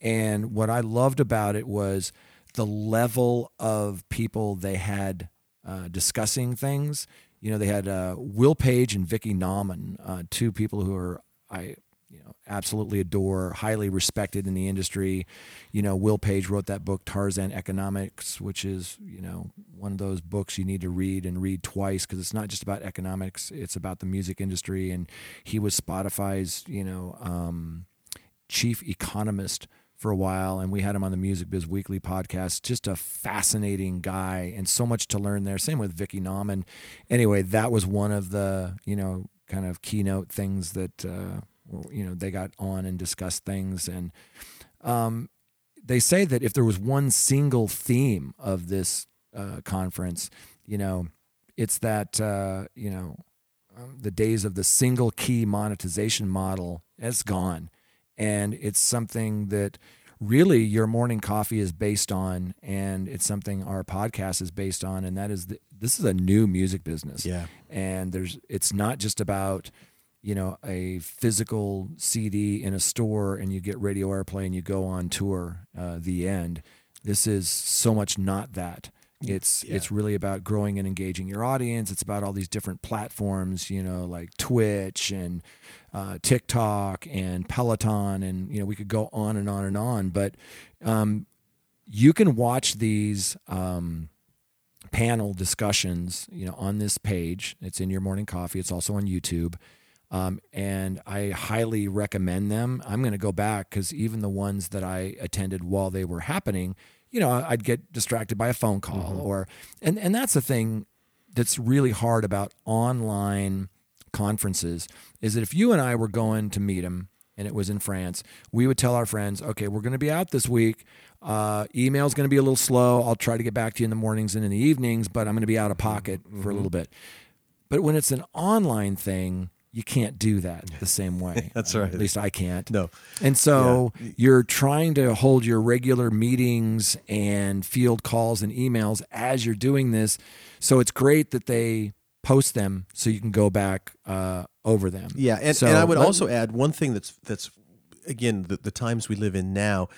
And what I loved about it was the level of people they had uh, discussing things. You know, they had uh, Will Page and Vickie Nauman, uh, two people who are I you know absolutely adore, highly respected in the industry. You know, Will Page wrote that book Tarzan Economics, which is you know one of those books you need to read and read twice because it's not just about economics; it's about the music industry. And he was Spotify's you know. Um, chief economist for a while, and we had him on the Music Biz Weekly podcast. Just a fascinating guy, and so much to learn there. Same with Vickie Nauman. Anyway, that was one of the you know kind of keynote things that uh, you know they got on and discussed things, and um, they say that if there was one single theme of this uh, conference, you know, it's that uh, you know um, the days of the single key monetization model has gone and it's something that really your morning coffee is based on and it's something our podcast is based on and that is the, this is a new music business. Yeah. and there's it's not just about you know a physical cd in a store and you get radio airplay and you go on tour uh, the end. This is so much not that. It's it's really about growing and engaging your audience. It's about all these different platforms you know like twitch and uh, tiktok and peloton and you know we could go on and on and on but um, you can watch these um, panel discussions, you know, on this page. It's in your morning coffee. It's also on YouTube. Um, and I highly recommend them. I'm going to go back because even the ones that I attended while they were happening, you know, I'd get distracted by a phone call or, and, and that's the thing that's really hard about online conferences is that if you and I were going to Midem and it was in France, we would tell our friends, okay, we're going to be out this week. Uh, email's going to be a little slow. I'll try to get back to you in the mornings and in the evenings, but I'm going to be out of pocket for a little bit. But when it's an online thing, you can't do that the same way. [LAUGHS] That's right. At least I can't. No. And so you're trying to hold your regular meetings and field calls and emails as you're doing this. So it's great that they post them so you can go back uh, over them. Yeah, and, So and I would let- also add one thing that's that's again the, the times we live in now.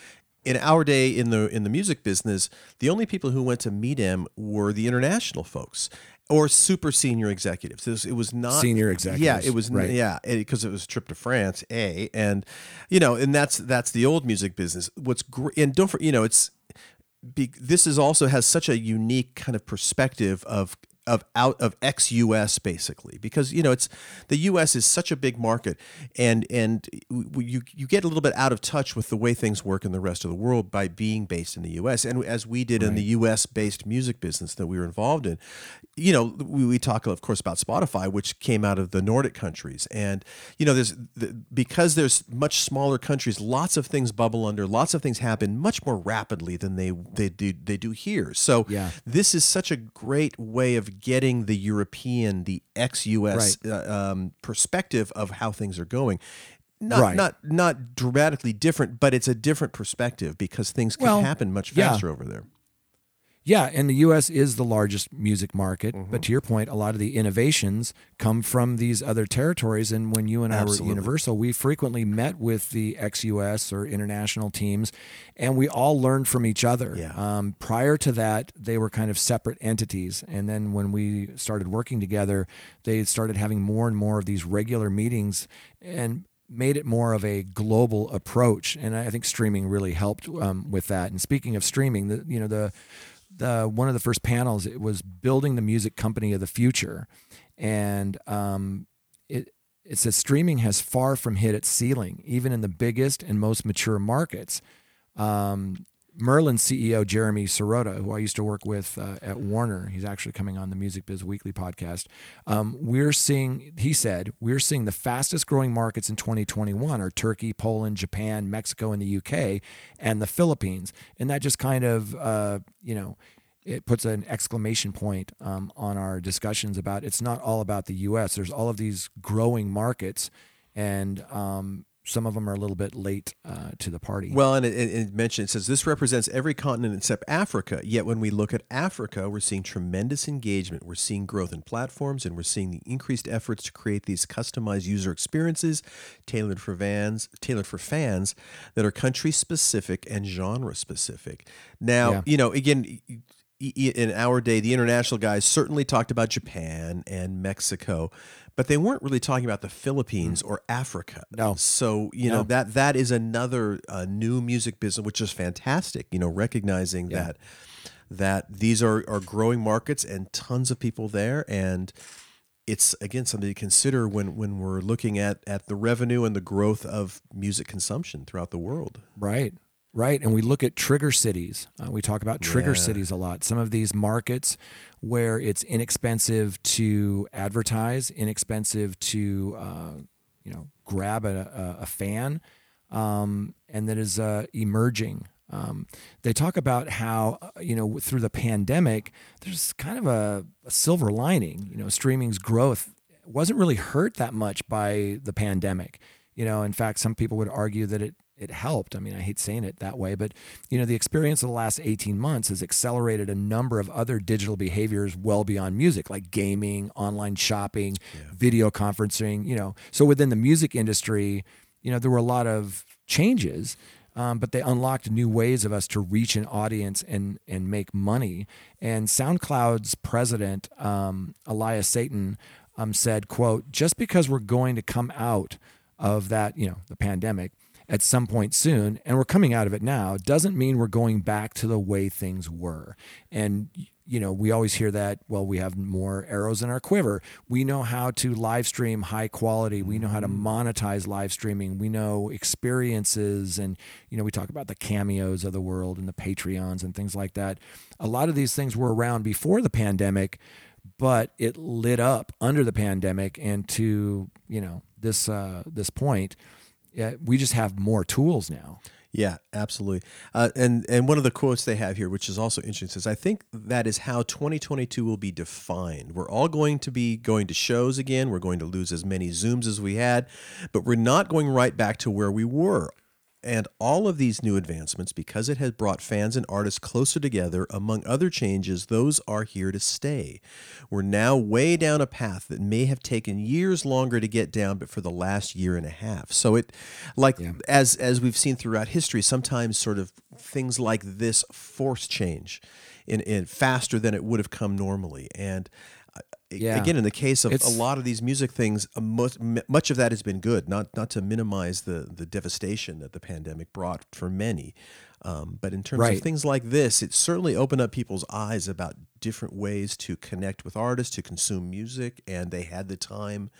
In our day in the in the music business, the only people who went to Midem were the international folks or super senior executives. It was, it was not Senior executives. Yeah, it was right. yeah because it was a trip to France. A and you know, and that's that's the old music business. What's great and don't for you know it's be, this is also has such a unique kind of perspective of of out of ex US basically because you know it's the US is such a big market and and you you get a little bit out of touch with the way things work in the rest of the world by being based in the US and as we did in the US based music business that we were involved in. You know we, we talk of course about Spotify which came out of the Nordic countries and you know there's the, because there's much smaller countries lots of things bubble under lots of things happen much more rapidly than they they do they do here. So Yeah. this is such a great way of getting the European, the ex-US uh, um, perspective of how things are going. Not Right. not not dramatically different, but it's a different perspective because things can Well, happen much yeah. faster over there. Yeah, and the U.S. is the largest music market. Mm-hmm. But to your point, a lot of the innovations come from these other territories. And when you and I were Absolutely. at Universal, we frequently met with the ex-U.S. or international teams, and we all learned from each other. Yeah. Um, prior to that, they were kind of separate entities, and then when we started working together, they started having more and more of these regular meetings, and made it more of a global approach. And I think streaming really helped um, with that. And speaking of streaming, the you know the the one of the first panels it was building the music company of the future. And um, it it says streaming has far from hit its ceiling even in the biggest and most mature markets. Um, Merlin CEO Jeremy Sirota, who I used to work with uh, at Warner, he's actually coming on the Music Biz Weekly podcast. Um, we're seeing, he said, we're seeing the fastest growing markets in 2021 are Turkey, Poland, Japan, Mexico, and the UK, and the Philippines. And that just kind of, uh, you know, it puts an exclamation point um, on our discussions about it's not all about the U.S. There's all of these growing markets, and um, some of them are a little bit late uh, to the party. Well, and it, it, it mentioned it says this represents every continent except Africa. Yet when we look at Africa, we're seeing tremendous engagement. We're seeing growth in platforms, and we're seeing the increased efforts to create these customized user experiences tailored for fans, tailored for fans that are country specific and genre specific. Now, Yeah. you know, again. In our day, the international guys certainly talked about Japan and Mexico, but they weren't really talking about the Philippines or Africa. No. So you know that that is another uh, new music business, which is fantastic. You know, recognizing Yeah. that that these are are growing markets and tons of people there, and it's again something to consider when when we're looking at at the revenue and the growth of music consumption throughout the world. Right. Right. And we look at trigger cities. Uh, we talk about trigger Yeah. cities a lot. Some of these markets where it's inexpensive to advertise, inexpensive to, uh, you know, grab a, a, a fan, um, and that is uh, emerging. Um, they talk about how, uh, you know, through the pandemic, there's kind of a, a silver lining. You know, streaming's growth wasn't really hurt that much by the pandemic. You know, in fact, some people would argue that it it helped. I mean, I hate saying it that way, but you know, the experience of the last 18 months has accelerated a number of other digital behaviors well beyond music, like gaming, online shopping, video conferencing, you know. So within the music industry, you know, there were a lot of changes. Um, but they unlocked new ways of us to reach an audience and and make money. And SoundCloud's president, um, Eliah Seton, um, said, "quote Just because we're going to come out of that, you know, the pandemic at some point soon, and we're coming out of it now, doesn't mean we're going back to the way things were. And you know, we always hear that. Well, we have more arrows in our quiver. We know how to live stream high quality. We know how to monetize live streaming. We know experiences, and you know, we talk about the cameos of the world and the Patreons and things like that. A lot of these things were around before the pandemic, but it lit up under the pandemic, and to you know this uh, this point, yeah, we just have more tools now. Yeah, absolutely. Uh, and and one of the quotes they have here, which is also interesting, says, "I think that is how 2022 will be defined. We're all going to be going to shows again. We're going to lose as many Zooms as we had, but we're not going right back to where we were." And all of these new advancements, because it has brought fans and artists closer together, among other changes, those are here to stay. We're now way down a path that may have taken years longer to get down, but for the last year and a half. So it, like as as we've seen throughout history, sometimes sort of things like this force change in, in faster than it would have come normally. And Yeah. again, in the case of a lot of these music things, much, much of that has been good. Not not to minimize the the devastation that the pandemic brought for many, um, but in terms Right. of things like this, it certainly opened up people's eyes about different ways to connect with artists, to consume music, and they had the time.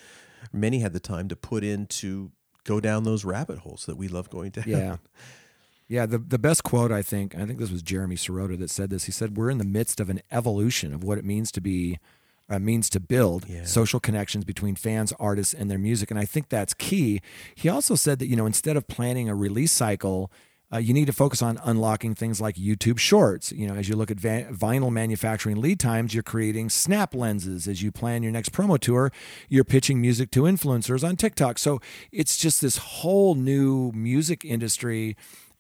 Many had the time to put in to go down those rabbit holes that we love going [LAUGHS] down. Yeah. Yeah, the, the best quote I think, I think this was Jeremy Sirota that said this. He said, We're in the midst of an evolution of what it means to be uh, means to build social connections between fans, artists, and their music. And I think that's key. He also said that, you know, instead of planning a release cycle, uh, you need to focus on unlocking things like YouTube Shorts. You know, as you look at vinyl manufacturing lead times, you're creating snap lenses. As you plan your next promo tour, you're pitching music to influencers on TikTok. So it's just this whole new music industry.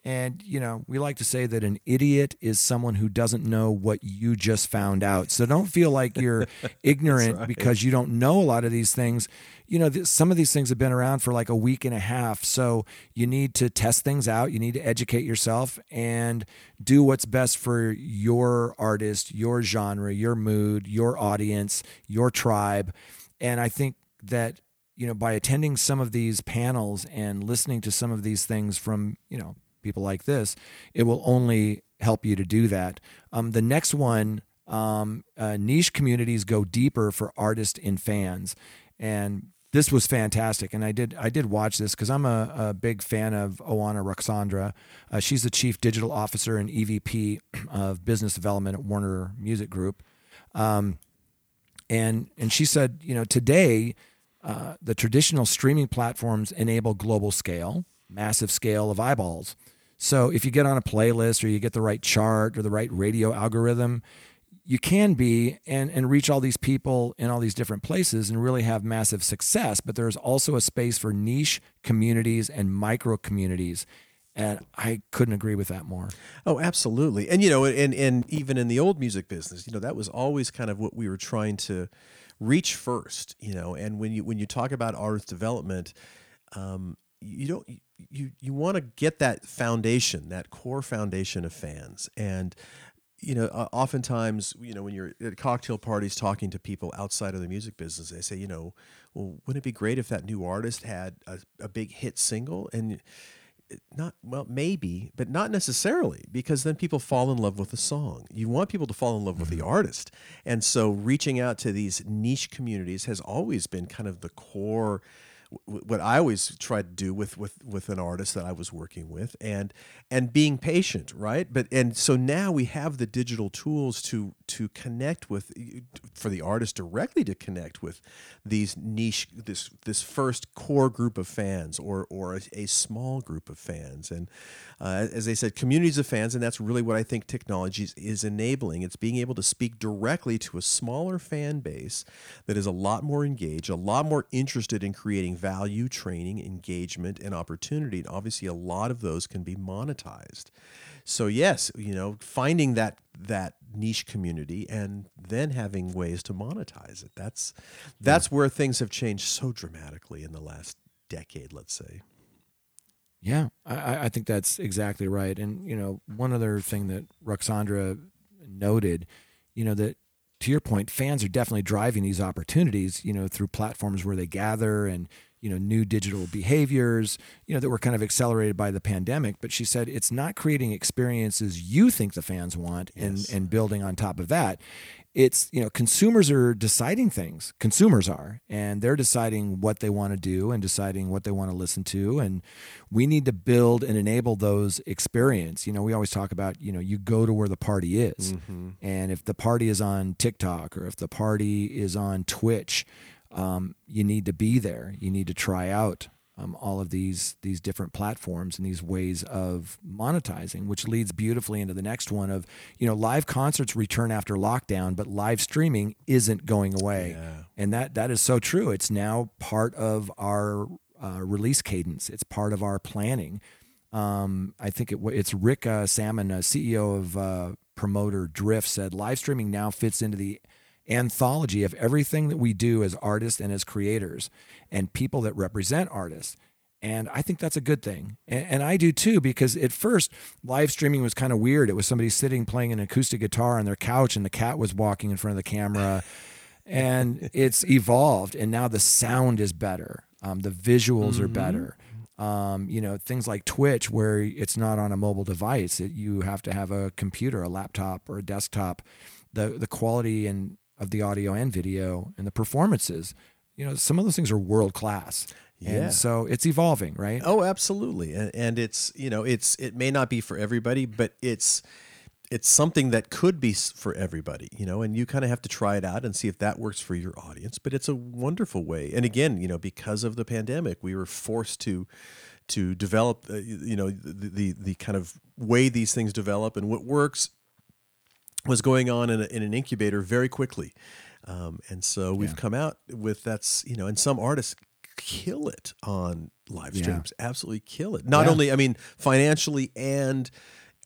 And, you know, we like to say that an idiot is someone who doesn't know what you just found out. So don't feel like [LAUGHS] you're ignorant because you don't know a lot of these things. You know, th- some of these things have been around for like a week and a half. So you need to test things out. You need to educate yourself and do what's best for your artist, your genre, your mood, your audience, your tribe. And I think that you know by attending some of these panels and listening to some of these things from you know people like this it will only help you to do that. Um, the next one um, uh, niche communities go deeper for artists and fans. And this was fantastic. And i did i did watch this because i'm a, a big fan of oana ruxandra uh, she's the chief digital officer and evp [CLEARS THROAT] of business development at warner music group. Um, and and she said, you know, today uh, the traditional streaming platforms enable global scale, massive scale of eyeballs. So if you get on a playlist or you get the right chart or the right radio algorithm, you can be and and reach all these people in all these different places and really have massive success. But there's also a space for niche communities and micro communities. And I couldn't agree with that more. Oh, absolutely. And you know, and and even in the old music business, you know, that was always kind of what we were trying to reach first. You know, and when you when you talk about artist development, um, you don't you you want to get that foundation, that core foundation of fans, and you know, uh, oftentimes, you know, when you're at cocktail parties talking to people outside of the music business, they say, you know, well, wouldn't it be great if that new artist had a, a big hit single? And not well maybe but not necessarily because then people fall in love with the song. You want people to fall in love with the artist. And so reaching out to these niche communities has always been kind of the core what I always tried to do with with with an artist that I was working with and and being patient right? But and so now we have the digital tools to to connect with for the artist directly to connect with these niche this this first core group of fans or or a, a small group of fans. And uh, as I said communities of fans and that's really what I think technology is, is enabling. It's being able to speak directly to a smaller fan base that is a lot more engaged a lot more interested in creating value training engagement and opportunity. And obviously a lot of those can be monetized. So yes you know finding that that niche community and then having ways to monetize it. That's that's where things have changed so dramatically in the last decade let's say. Yeah, I- I, I think that's exactly right. And you know, one other thing that Ruxandra noted, you know, that to your point, fans are definitely driving these opportunities, you know, through platforms where they gather and you know new digital behaviors, you know, that were kind of accelerated by the pandemic. But she said it's not creating experiences you think the fans want and and building on top of that. It's you know consumers are deciding things. Consumers are and they're deciding what they want to do and deciding what they want to listen to and we need to build and enable those experience. You know we always talk about you know you go to where the party is. Mm-hmm. And if the party is on tiktok or if the party is on twitch um, you need to be there you need to try out um, all of these these different platforms and these ways of monetizing, which leads beautifully into the next one of you know live concerts return after lockdown, but live streaming isn't going away, and that that is so true. It's now part of our uh, release cadence. It's part of our planning. Um, I think it, it's Rick uh, Salmon, uh, CEO of uh, promoter Drift, said live streaming now fits into the anthology of everything that we do as artists and as creators and people that represent artists. And I think that's a good thing. And, and I do too, because at first, live streaming was kind of weird. It was somebody sitting playing an acoustic guitar on their couch and the cat was walking in front of the camera. [LAUGHS] and it's evolved. And now the sound is better, um, the visuals are better. Um, you know, things like Twitch, where it's not on a mobile device, it, you have to have a computer, a laptop, or a desktop. The, the quality and of the audio and video and the performances, you know, some of those things are world class. Yeah. And so it's evolving, right? Oh, absolutely. And, and it's, you know, it's it may not be for everybody, but it's it's something that could be for everybody, you know, and you kind of have to try it out and see if that works for your audience, but it's a wonderful way. And again, you know, because of the pandemic, we were forced to to develop uh, you know the, the the kind of way these things develop and what works was going on in, a, in an incubator very quickly. Um, and so we've come out with that's, you know, and some artists kill it on live Yeah. streams, absolutely kill it. Not Yeah. only, I mean, financially and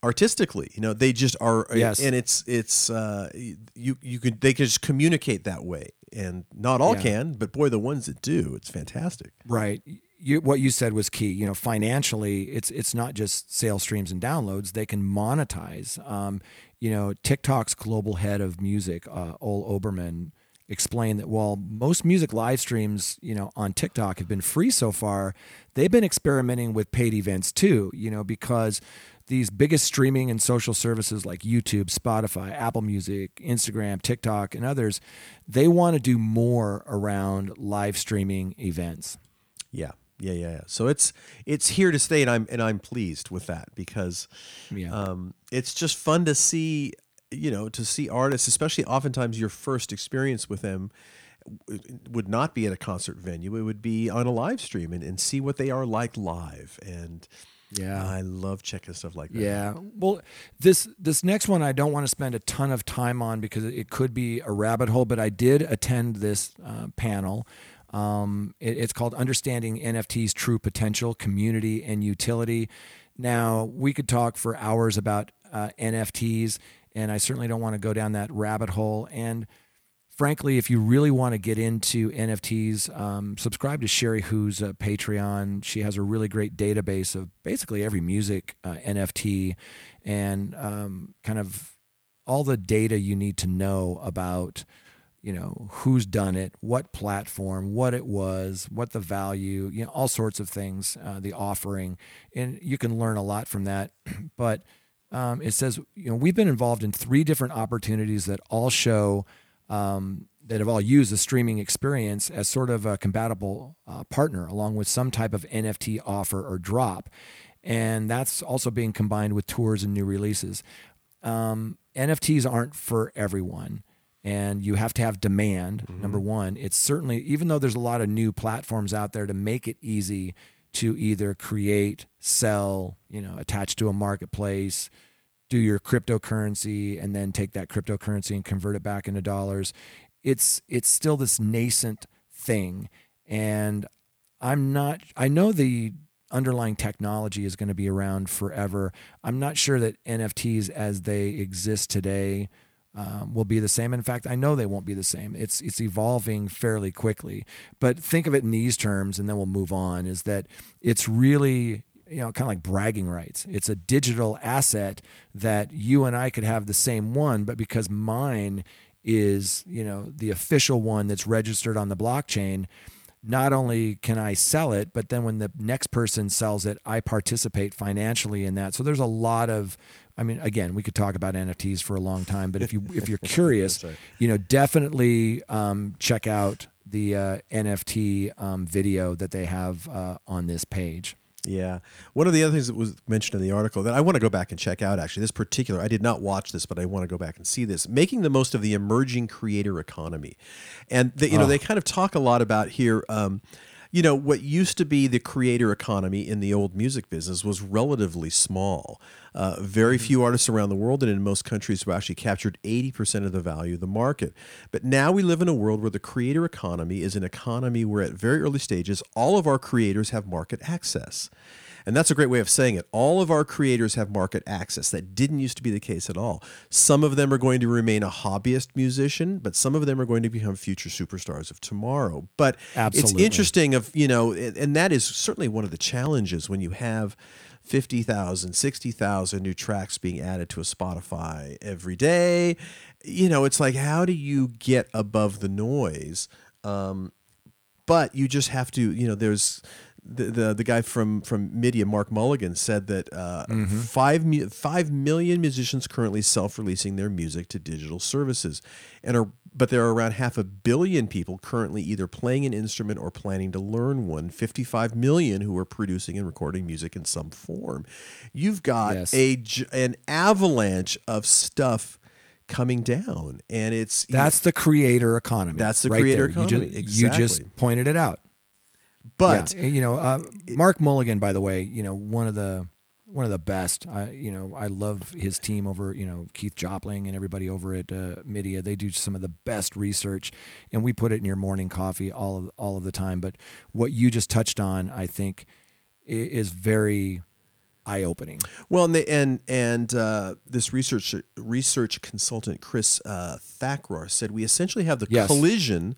artistically, you know, they just are, Yes. and it's, it's, uh, you, you could, they can just communicate that way. And not all Yeah. can, but boy, the ones that do, it's fantastic. Right. You, what you said was key. You know, financially, it's it's not just sales streams and downloads. They can monetize. Um, you know, TikTok's global head of music, uh, Ole Obermann, explained that while most music live streams, you know, on TikTok have been free so far, they've been experimenting with paid events too. You know, because these biggest streaming and social services like YouTube, Spotify, Apple Music, Instagram, TikTok, and others, they want to do more around live streaming events. Yeah. Yeah, yeah, yeah. So it's it's here to stay, and I'm and I'm pleased with that because Yeah. um, it's just fun to see, you know, to see artists, especially oftentimes your first experience with them would not be at a concert venue; it would be on a live stream, and, and see what they are like live. And Yeah. I love checking stuff like that. Yeah. Well, this this next one I don't want to spend a ton of time on because it could be a rabbit hole. But I did attend this uh, panel. Um, it- it's called "Understanding NFT's True Potential, Community, and Utility." Now we could talk for hours about uh, NFTs, and I certainly don't want to go down that rabbit hole. And frankly, if you really want to get into NFTs, um, subscribe to Cherie Hu's uh, Patreon. She has a really great database of basically every music uh, NFT and um, kind of all the data you need to know about, you know, who's done it, what platform, what it was, what the value, you know, all sorts of things, uh, the offering, and you can learn a lot from that. [CLEARS THROAT] but um, it says, you know, we've been involved in three different opportunities that all show um, that have all used the streaming experience as sort of a compatible uh, partner, along with some type of NFT offer or drop. And that's also being combined with tours and new releases. Um, NFTs aren't for everyone, and you have to have demand. Mm-hmm. Number one, it's certainly, even though there's a lot of new platforms out there to make it easy to either create, sell, you know, attach to a marketplace, do your cryptocurrency and then take that cryptocurrency and convert it back into dollars it's it's still this nascent thing. And i'm not i know the underlying technology is going to be around forever. I'm not sure that nfts as they exist today um, will be the same in fact i know they won't be the same it's it's evolving fairly quickly but think of it in these terms and then we'll move on is that it's really you know, kind of like bragging rights. It's a digital asset that you and I could have the same one, but because mine is, you know, the official one that's registered on the blockchain, not only can I sell it, but then when the next person sells it, I participate financially in that. So there's a lot of I mean, again, we could talk about NFTs for a long time, but if you if you're [LAUGHS] curious, you know, definitely um, check out the uh, NFT um, video that they have uh, on this page. Yeah. One of the other things that was mentioned in the article that I want to go back and check out actually, this particular, I did not watch this, but I want to go back and see this. Making the most of the emerging creator economy. And they, you know, they kind of talk a lot about here um, you know, what used to be the creator economy in the old music business was relatively small. Uh, very few artists around the world, and in most countries, have actually captured 80% of the value of the market. But now we live in a world where the creator economy is an economy where, at very early stages, all of our creators have market access. And that's a great way of saying it. All of our creators have market access. That didn't used to be the case at all. Some of them are going to remain a hobbyist musician, but some of them are going to become future superstars of tomorrow. But Absolutely. it's interesting of, you know, and that is certainly one of the challenges when you have 50,000, 60,000 new tracks being added to a Spotify every day. You know, it's like how do you get above the noise? Um, but you just have to you know there's the the, the guy from from Midia Mark Mulligan said that uh, five five million musicians currently self-releasing their music to digital services and are but there are around half a billion people currently either playing an instrument or planning to learn one 55 million who are producing and recording music in some form you've got Yes. a an avalanche of stuff coming down and it's That's the creator economy. That's the right creator there. You ju- economy, You just, pointed it out. But Yeah, you know, uh, Mark Mulligan, by the way, you know, one of the one of the best. I, you know, I love his team over, you know, Keith Jopling and everybody over at uh, Midia. They do some of the best research, and we put it in your morning coffee all of all of the time. But what you just touched on, I think, is very eye opening. Well, and the, and and uh, this research research consultant Chris uh, Thakrar said we essentially have the Yes. collision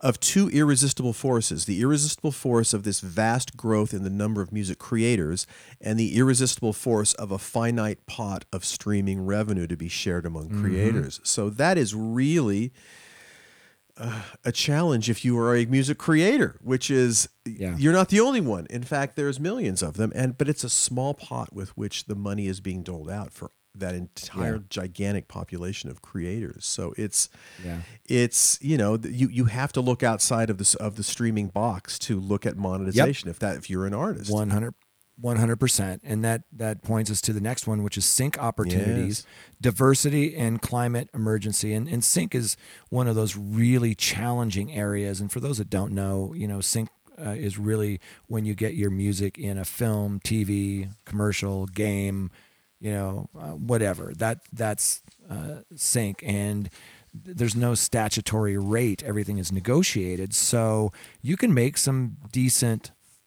of two irresistible forces: the irresistible force of this vast growth in the number of music creators, and the irresistible force of a finite pot of streaming revenue to be shared among Mm-hmm. creators. So that is really. Uh, a challenge if you are a music creator, which is Yeah. you're not the only one. In fact, there's millions of them, and but it's a small pot with which the money is being doled out for that entire Yeah. gigantic population of creators. So it's Yeah. it's you know you you have to look outside of this of the streaming box to look at monetization if that if you're an artist. 100 100% and that that points us to the next one which is sync opportunities diversity and climate emergency and, and sync is one of those really challenging areas and for those that don't know you know sync uh, is really when you get your music in a film tv commercial game you know uh, whatever that that's uh, sync and there's no statutory rate everything is negotiated so you can make some decent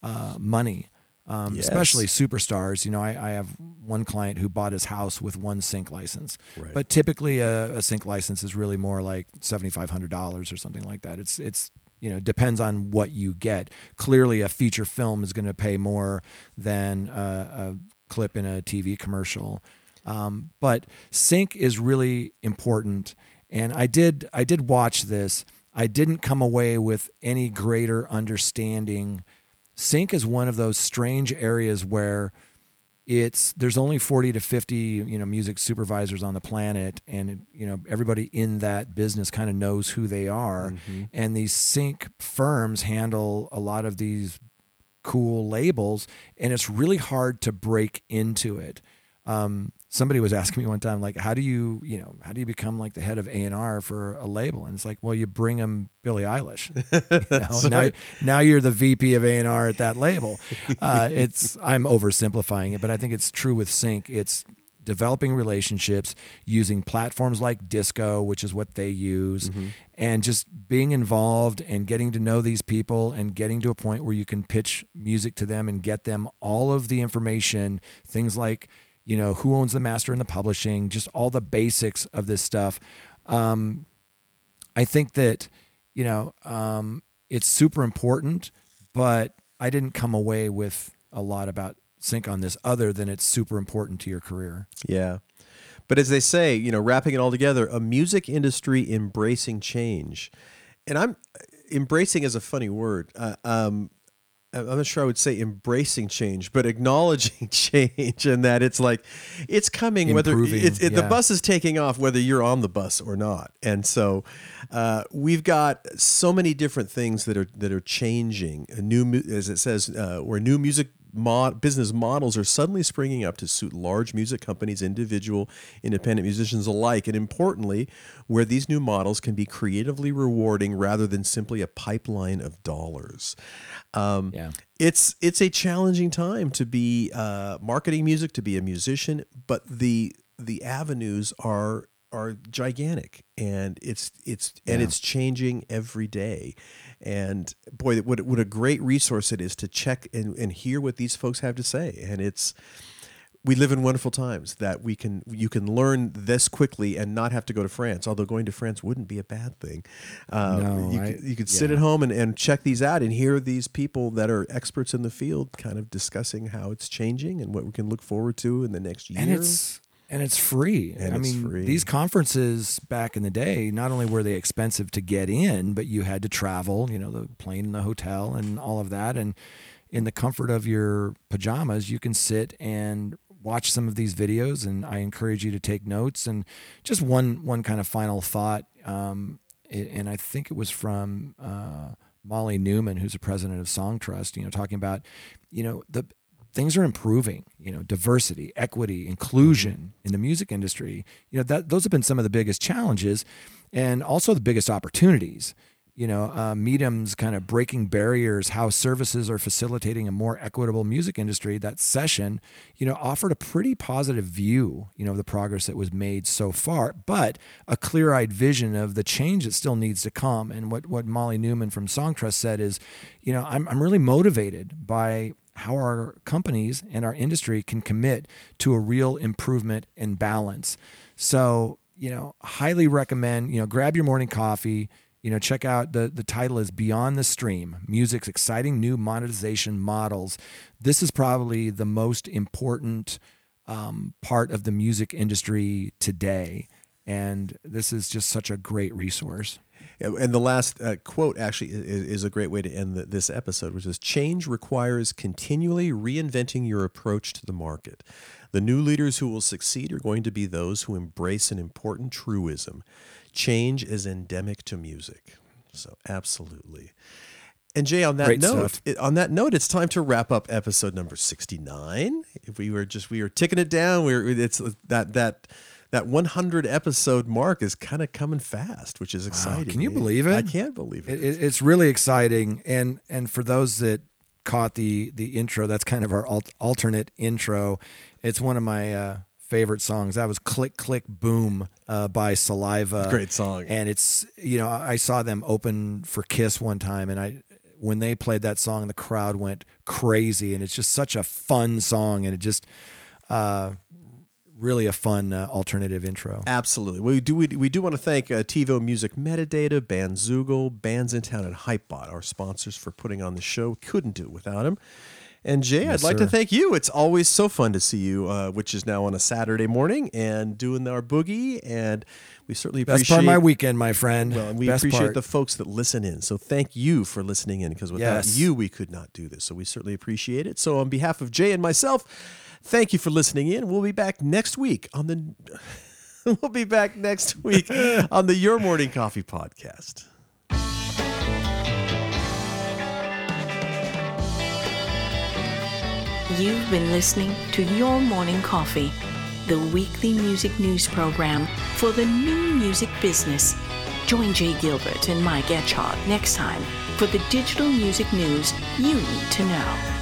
uh, money um, Yes. especially superstars. You know, I, I have one client who bought his house with one sync license, but typically a, a sync license is really more like seventy five hundred dollars or something like that. It's it's you know depends on what you get. Clearly, a feature film is going to pay more than a, a clip in a TV commercial. Um, but sync is really important, and I did I did watch this. I didn't come away with any greater understanding. Sync is one of those strange areas where it's there's only 40 to 50 you know music supervisors on the planet. And you know everybody in that business kind of knows who they are. And these sync firms handle a lot of these cool labels and it's really hard to break into it. Um, somebody was asking me one time like how do you you know how do you become like the head of a&r for a label? And it's like well you bring them billie eilish [LAUGHS] you know? now, now you're the vp of a&r at that label. [LAUGHS] Uh, it's i'm oversimplifying it but i think it's true with sync. It's developing relationships using platforms like disco which is what they use and just being involved and getting to know these people and getting to a point where you can pitch music to them and get them all of the information things like you know who owns the master and the publishing just all the basics of this stuff. Um, i think that you know um, it's super important but i didn't come away with a lot about sync on this other than it's super important to your career Yeah. But as they say, you know, wrapping it all together, a music industry embracing change. And I'm embracing is a funny word. Uh, um, I'm not sure I would say embracing change, but acknowledging [LAUGHS] change, and that it's like it's coming. Whether it's it, the bus is taking off, whether you're on the bus or not, and so uh, we've got so many different things that are that are changing. A new, as it says, uh, where new music mod, business models are suddenly springing up to suit large music companies, individual, independent musicians alike, and importantly, where these new models can be creatively rewarding rather than simply a pipeline of dollars. Um, Yeah. it's it's a challenging time to be uh, marketing music, to be a musician, but the the avenues are are gigantic and it's it's and Yeah. it's changing every day and boy what, what a great resource it is to check and, and hear what these folks have to say and it's we live in wonderful times that we can you can learn this quickly and not have to go to France. Although going to France wouldn't be a bad thing. Uh, No, you, I- could, you could sit at home and, and check these out and hear these people that are experts in the field kind of discussing how it's changing and what we can look forward to in the next year. and it's and it's free. And I it's mean, free. these conferences back in the day, not only were they expensive to get in, but you had to travel, you know, the plane and the hotel and all of that. And in the comfort of your pajamas, you can sit and watch some of these videos. And I encourage you to take notes. And just one one kind of final thought, um, it- and I think it was from uh, Molly Neuman, who's the president of Songtrust. You know, talking about, you know, the things are improving you know diversity equity inclusion in the music industry. You know that those have been some of the biggest challenges and also the biggest opportunities. You know uh, Midem's kind of breaking barriers how services are facilitating a more equitable music industry. That session you know offered a pretty positive view you know of the progress that was made so far but a clear-eyed vision of the change that still needs to come. And what what molly neuman from songtrust said is you know i'm, I'm really motivated by how our companies and our industry can commit to a real improvement and balance. So, you know, highly recommend, you know, grab your morning coffee, you know, check out the the title is Beyond the Stream: Music's exciting new monetization models. This is probably the most important um, part of the music industry today. And this is just such a great resource. And the last uh, quote actually is, is a great way to end the, this episode, which is Change requires continually reinventing your approach to the market. The new leaders who will succeed are going to be those who embrace an important truism change is endemic to music. So, absolutely. And Jay, on that Great note, it, on that note, it's time to wrap up episode number sixty-nine. If we were just we were ticking it down, we are it's that that that one hundred episode mark is kind of coming fast, which is exciting. can you believe it? I can't believe it. It, it- it's really exciting, and and for those that caught the the intro, that's kind of our alt, alternate intro. It's one of my uh, favorite songs. That was "Click Click Boom" uh, by Saliva. Great song. and it's you know I saw them open for Kiss one time, and I when they played that song, the crowd went crazy, and it's just such a fun song, and it just. Uh, Really a fun uh, alternative intro. Absolutely. We do we, we do want to thank uh, TiVo Music Metadata, Bandzoogle, Bandsintown, and Hypebot, our sponsors for putting on the show. Couldn't do it without them. And Jay, Yes, I'd like to thank you. It's always so fun to see you, uh, which is now on a Saturday morning and doing our boogie. And we certainly Best appreciate part of my weekend, my friend. Well, and we Best appreciate part. the folks that listen in. So thank you for listening in because without Yes. you, we could not do this. So we certainly appreciate it. So on behalf of Jay and myself, thank you for listening in. We'll be back next week on the. [LAUGHS] we'll be back next week [LAUGHS] on the Your Morning Coffee podcast. You've been listening to Your Morning Coffee, the weekly music news program for the new music business. Join Jay Gilbert and Mike Etchart next time for the digital music news you need to know.